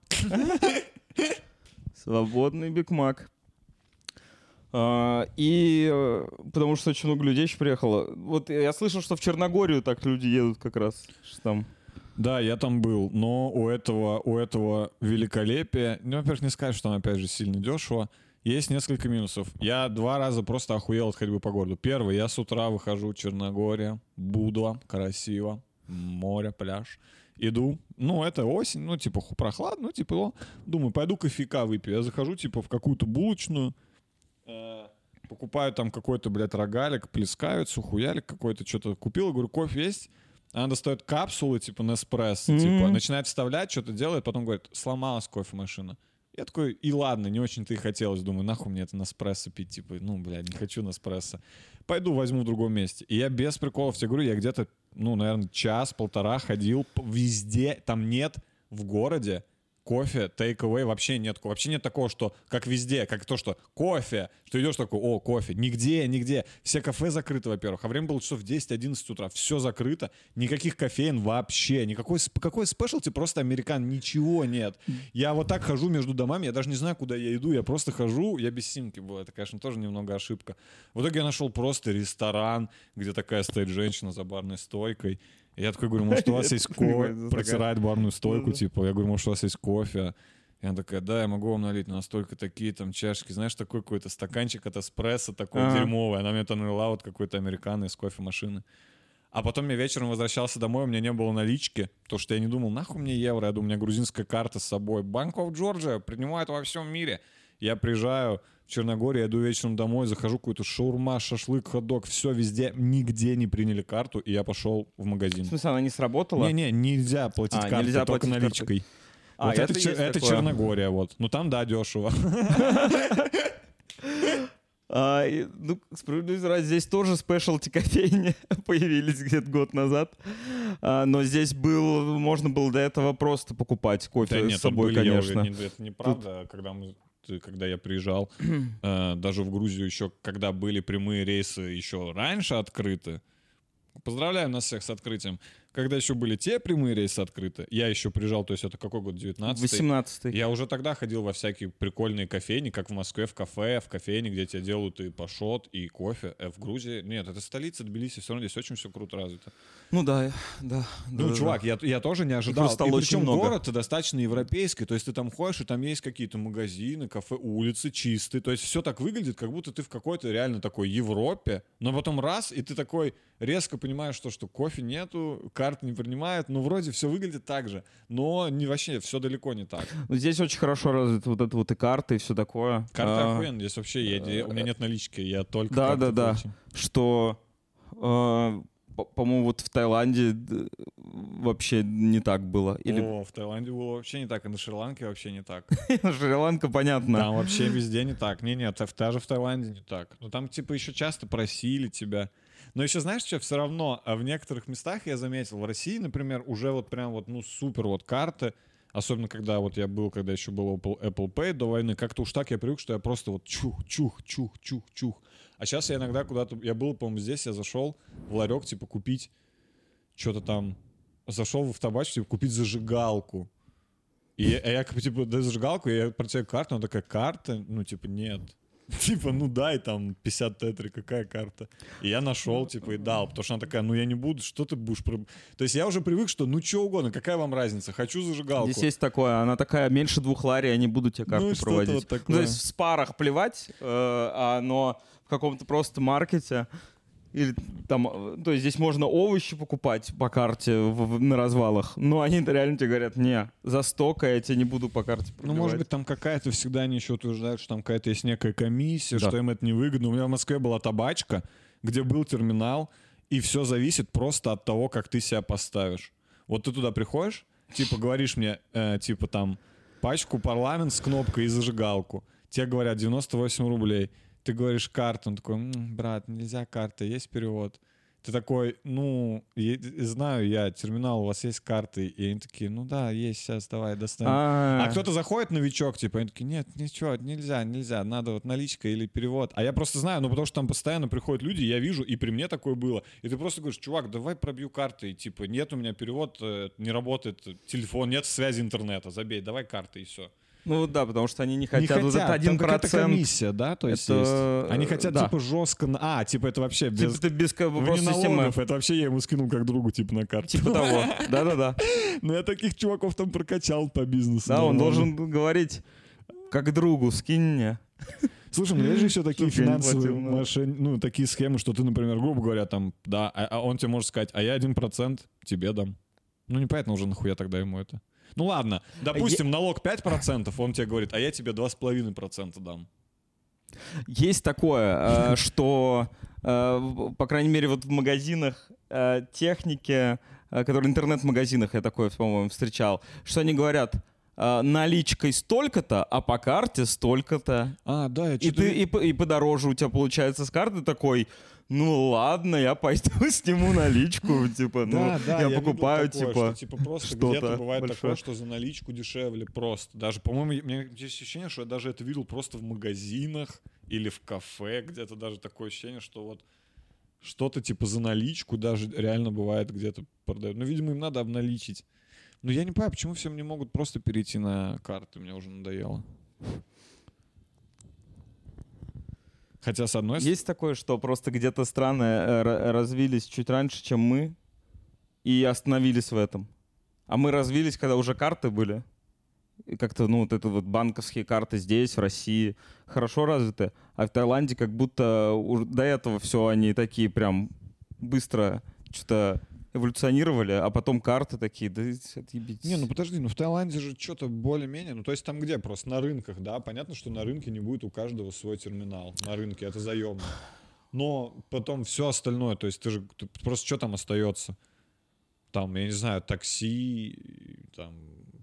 Свободный Биг Мак. А, и э, потому что очень много людей еще приехало. Вот я слышал, что в Черногорию так люди едут как раз. Что там. Да, я там был, но у этого, у этого великолепия, ну, во-первых, не скажешь, что там, опять же, сильно дешево. Есть несколько минусов. Я два раза просто охуел от ходьбы по городу. Первый, я с утра выхожу, Черногория, Будва, красиво, море, пляж. Иду, ну, это осень, ну, типа, прохладно, ну, типа, о, думаю, пойду кофейка выпью. Я захожу, типа, в какую-то булочную, э, покупаю там какой-то, блядь, рогалик, плескавицу, хуялик какой-то, что-то купил, говорю, кофе есть? Она достает капсулы, типа, Неспрессо, Мгм. типа, начинает вставлять, что-то делает, потом говорит, сломалась кофемашина. Я такой, и ладно, не очень-то и хотелось. Думаю, нахуй мне это Неспрессо пить, типа, ну, блядь, не хочу Неспрессо. Пойду возьму в другом месте. И я без приколов тебе говорю, я где-то, ну, наверное, час-полтора ходил везде, там нет в городе кофе, away, вообще нет. Вообще нет такого, что как везде, как то, что кофе, что идешь такой, о, кофе. Нигде, нигде. Все кафе закрыты, во-первых. А время было часов 10-11 утра. Все закрыто. Никаких кофеин вообще. Никакой, какой спешлти, просто американ. Ничего нет. Я вот так хожу между домами, я даже не знаю, куда я иду. Я просто хожу, я без симки был. Это, конечно, тоже немного ошибка. В итоге я нашел просто ресторан, где такая стоит женщина за барной стойкой. Я такой говорю, может, у вас есть кофе? Протирает барную стойку, типа. Я говорю, может, у вас есть кофе? И она такая, да, я могу вам налить, но настолько такие там чашки, знаешь, такой какой-то стаканчик от эспрессо, такой Ага. дерьмовый. Она мне это налила вот какой-то американо из кофемашины. А потом я вечером возвращался домой, у меня не было налички, потому что я не думал, нахуй мне евро, я думаю, у меня грузинская карта с собой. Банк of Georgia принимает во всем мире. Я приезжаю в Черногорию, я иду вечером домой, захожу какую-то шаурма, шашлык, хот-дог, все везде, нигде не приняли карту, и я пошел в магазин. В смысле, она не сработала? Не-не, нельзя платить А, картой, нельзя только платить наличкой. А, вот это, это это такое. Черногория, вот. Ну там, да, дешево. А, и, ну, справедливости ради, здесь тоже спешлти кофейни появились где-то год назад. А, но здесь был, можно было до этого просто покупать кофе Да нет, с тут собой, были, я уже конечно. не- это неправда. Когда, мы, когда я приезжал, э, даже в Грузию еще, когда были прямые рейсы еще раньше открыты, поздравляю нас всех с открытием. Когда еще были те прямые рейсы открыты, я еще приезжал, то есть это какой год, 19 18 Я уже тогда ходил во всякие прикольные кофейни, как в Москве, в кафе, в кофейне, где тебе делают и пашот, и кофе. Э, В Грузии... Нет, это столица Тбилиси, все равно здесь очень все круто развито. Ну да, да. Ну, да, чувак, я, я тоже не ожидал. Стало и очень причем много. город достаточно европейский, то есть ты там ходишь, и там есть какие-то магазины, кафе, улицы чистые. То есть все так выглядит, как будто ты в какой-то реально такой Европе, но потом раз, и ты такой резко понимаешь, что, что кофе нету, карты не принимают, ну вроде все выглядит так же, но не, вообще все далеко не так. Ну, здесь очень хорошо развиты вот это вот и карты, и все такое. Карты А, охуенно, здесь вообще, я- у меня нет налички, я только Да, да, да. плачу. Что, э, по- по-моему, вот в Таиланде д- вообще не так было. Или О, в Таиланде было вообще не так, и на Шри-Ланке вообще не так. Шри-Ланка, понятно. Там вообще везде не так. Не, нет, даже в Таиланде не так. Но там типа еще часто просили тебя. Но еще знаешь что, все равно а в некоторых местах я заметил, в России, например, уже вот прям вот, ну, супер вот карты, особенно когда вот я был, когда еще был Apple, Pay до войны, как-то уж так я привык, что я просто вот чух, чух, чух, чух, чух. А сейчас я иногда куда-то, я был, по-моему, здесь, я зашел в ларек, типа, купить что-то там, зашел в табачку, типа, купить зажигалку. И а я типа, даю зажигалку, я протягиваю карту, она такая, карта? Ну, типа, нет. Типа, ну дай там 50 тетри, какая карта? И я нашел, типа, и дал, потому что она такая, ну я не буду, что ты будешь... проб-?» То есть я уже привык, что ну что угодно, какая вам разница, хочу зажигалку. Здесь есть такое, она такая меньше двух лари, я не буду тебе карту Ну, проводить. вот такое. Ну, то есть в спарах плевать, э, а, но в каком-то просто маркете или там, э, то есть здесь можно овощи покупать по карте в- в- на развалах, но они реально тебе говорят, не, за столько я тебе не буду по карте Ну, может пробивать». быть, там какая-то всегда они еще утверждают, что там какая-то есть некая комиссия, Да. что им это невыгодно. У меня в Москве была табачка, где был терминал, и все зависит просто от того, как ты себя поставишь. Вот ты туда приходишь, типа, говоришь мне, э, типа, там, пачку парламент с кнопкой и зажигалку. Тебе говорят 98 рублей. Ты говоришь карту, он такой, «М, брат, нельзя карта, есть перевод. Ты такой, ну, е- знаю я, терминал, у вас есть карты. И они такие, ну да, есть, сейчас, давай, достанем. А, А кто-то заходит, новичок, типа, они такие, нет, ничего, нельзя, нельзя, надо вот наличка или перевод. А я просто знаю, ну потому что там постоянно приходят люди, я вижу, и при мне такое было. И ты просто говоришь, чувак, давай пробью карты, и типа, нет у меня перевод, э, не работает телефон, нет связи интернета, забей, давай карты и все. Ну да, потому что они не Не хотят, вот этот один процент. комиссия, да, то есть Это, есть. Они хотят да. типа жестко, а, типа это вообще без... Типа ты без просто системы. это вообще я ему скинул как другу, типа, на карту. Типа того. Да-да-да. Ну, я таких чуваков там прокачал по бизнесу. Да, он должен говорить как другу, скинь мне. Слушай, ну есть же еще такие финансовые платил, ну. ну, такие схемы, что ты, например, грубо говоря, там, да, а, а он тебе может сказать, а я один процент тебе дам. Ну, непонятно уже, нахуя тогда ему это. Ну, ладно, допустим, налог 5%, он тебе говорит, а я тебе 2,5% дам. Есть такое, э, что, э, по крайней мере, вот в магазинах э, техники, которые в интернет-магазинах, я такое, по-моему, встречал, что они говорят, наличкой столько-то, а по карте столько-то. А, да, я И, ты, и, и подороже у тебя получается с карты такой, ну ладно, я пойду сниму наличку, типа, ну, Да, да, я, покупаю, такое, типа, что, типа просто где-то бывает большое. такое, что за наличку дешевле просто. Даже, по-моему, у меня есть ощущение, что я даже это видел просто в магазинах или в кафе, где-то даже такое ощущение, что вот что-то типа за наличку даже реально бывает где-то продают. Ну, видимо, им надо обналичить. Но я не понимаю, почему всем не могут просто перейти на карты, мне уже надоело. Хотя, с одной стороны... Есть такое, что просто где-то страны э, ра- развились чуть раньше, чем мы, и остановились в этом. А мы развились, когда уже карты были. И как-то, ну, вот это вот банковские карты здесь, в России, хорошо развиты. А в Таиланде как будто до этого все они такие прям быстро что-то эволюционировали, а потом карты такие, да отъебитесь. Не, ну подожди, ну в Таиланде же что-то более-менее, ну то есть там где просто на рынках, да, понятно, что на рынке не будет у каждого свой терминал, на рынке это заемно. Но потом все остальное, то есть ты же ты просто что там остается? Там, я не знаю, такси, там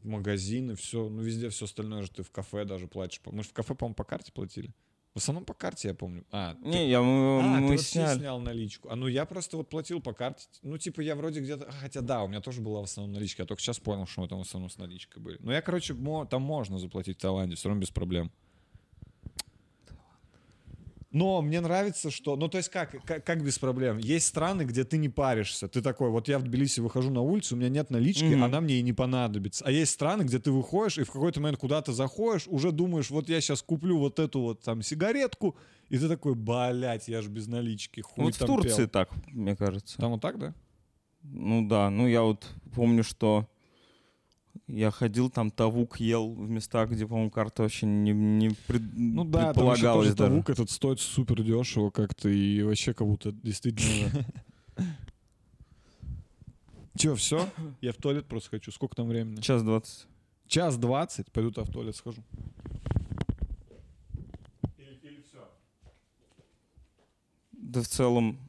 магазины, все, ну везде все остальное же ты в кафе даже платишь. Мы же в кафе, по-моему, по карте платили. В основном по карте, я помню. А, ты- Не, я, мы, а, мы ты вообще сняли. снял наличку. А ну я просто вот платил по карте. Ну, типа, я вроде где-то. а, Хотя да, у меня тоже была в основном наличка. Я только сейчас понял, что мы там в основном с наличкой были. Ну, я, короче, мо- там можно заплатить в Таиланде, все равно без проблем. Но мне нравится, что... Ну, то есть как, как, как без проблем? Есть страны, где ты не паришься. Ты такой, вот я в Тбилиси выхожу на улицу, у меня нет налички, Мгм. она мне и не понадобится. А есть страны, где ты выходишь, и в какой-то момент куда-то заходишь, уже думаешь, вот я сейчас куплю вот эту вот там сигаретку, и ты такой, блядь, я же без налички, хуй Вот в там Турции пел». так, мне кажется. Там вот так, да? Ну да, ну я вот помню, что я ходил там тавук ел в местах, где, по-моему, карта вообще не, не пред- Ну да, там предполагалась тоже даже. тавук этот стоит супер дешево как-то, и вообще как будто действительно... Че, все? Я в туалет просто хочу. Сколько там времени? Час двадцать. Час двадцать. Пойду-то в туалет схожу. Да в целом...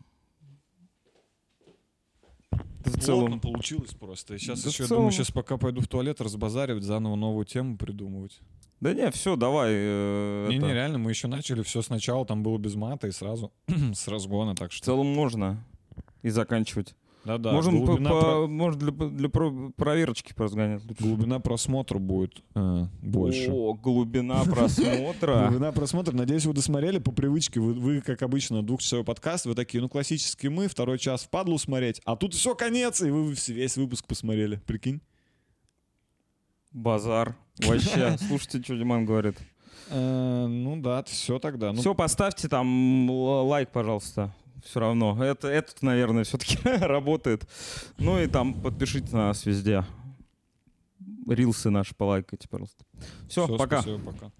Да в целом... получилось просто. Сейчас Да в еще, я целом- думаю, сейчас пока пойду в туалет разбазаривать, заново новую тему придумывать. Да не, все, давай. э, Не-не, это, реально, мы еще начали все сначала, там было без мата и сразу с разгона, так В что... целом можно и заканчивать. Да-да, Можем, по- глубина, по- про- может для, для про- проверочки поразгонять. лучше. глубина просмотра будет э, больше. О, глубина просмотра. Глубина просмотра. Надеюсь, вы досмотрели по привычке. Вы, вы, как обычно, двухчасовой подкаст, вы такие, ну, классический мы, второй час впадлу смотреть, а тут все, конец, и вы весь выпуск посмотрели. Прикинь? Базар. Вообще, слушайте, что Диман говорит. Э, ну да, все тогда. Ну, Все, поставьте там лайк, пожалуйста. Все равно. Это, этот, наверное, все-таки работает. Ну и там подпишитесь на нас везде. Рилсы наши полайкайте, пожалуйста. Все, всё, пока. спасибо, пока.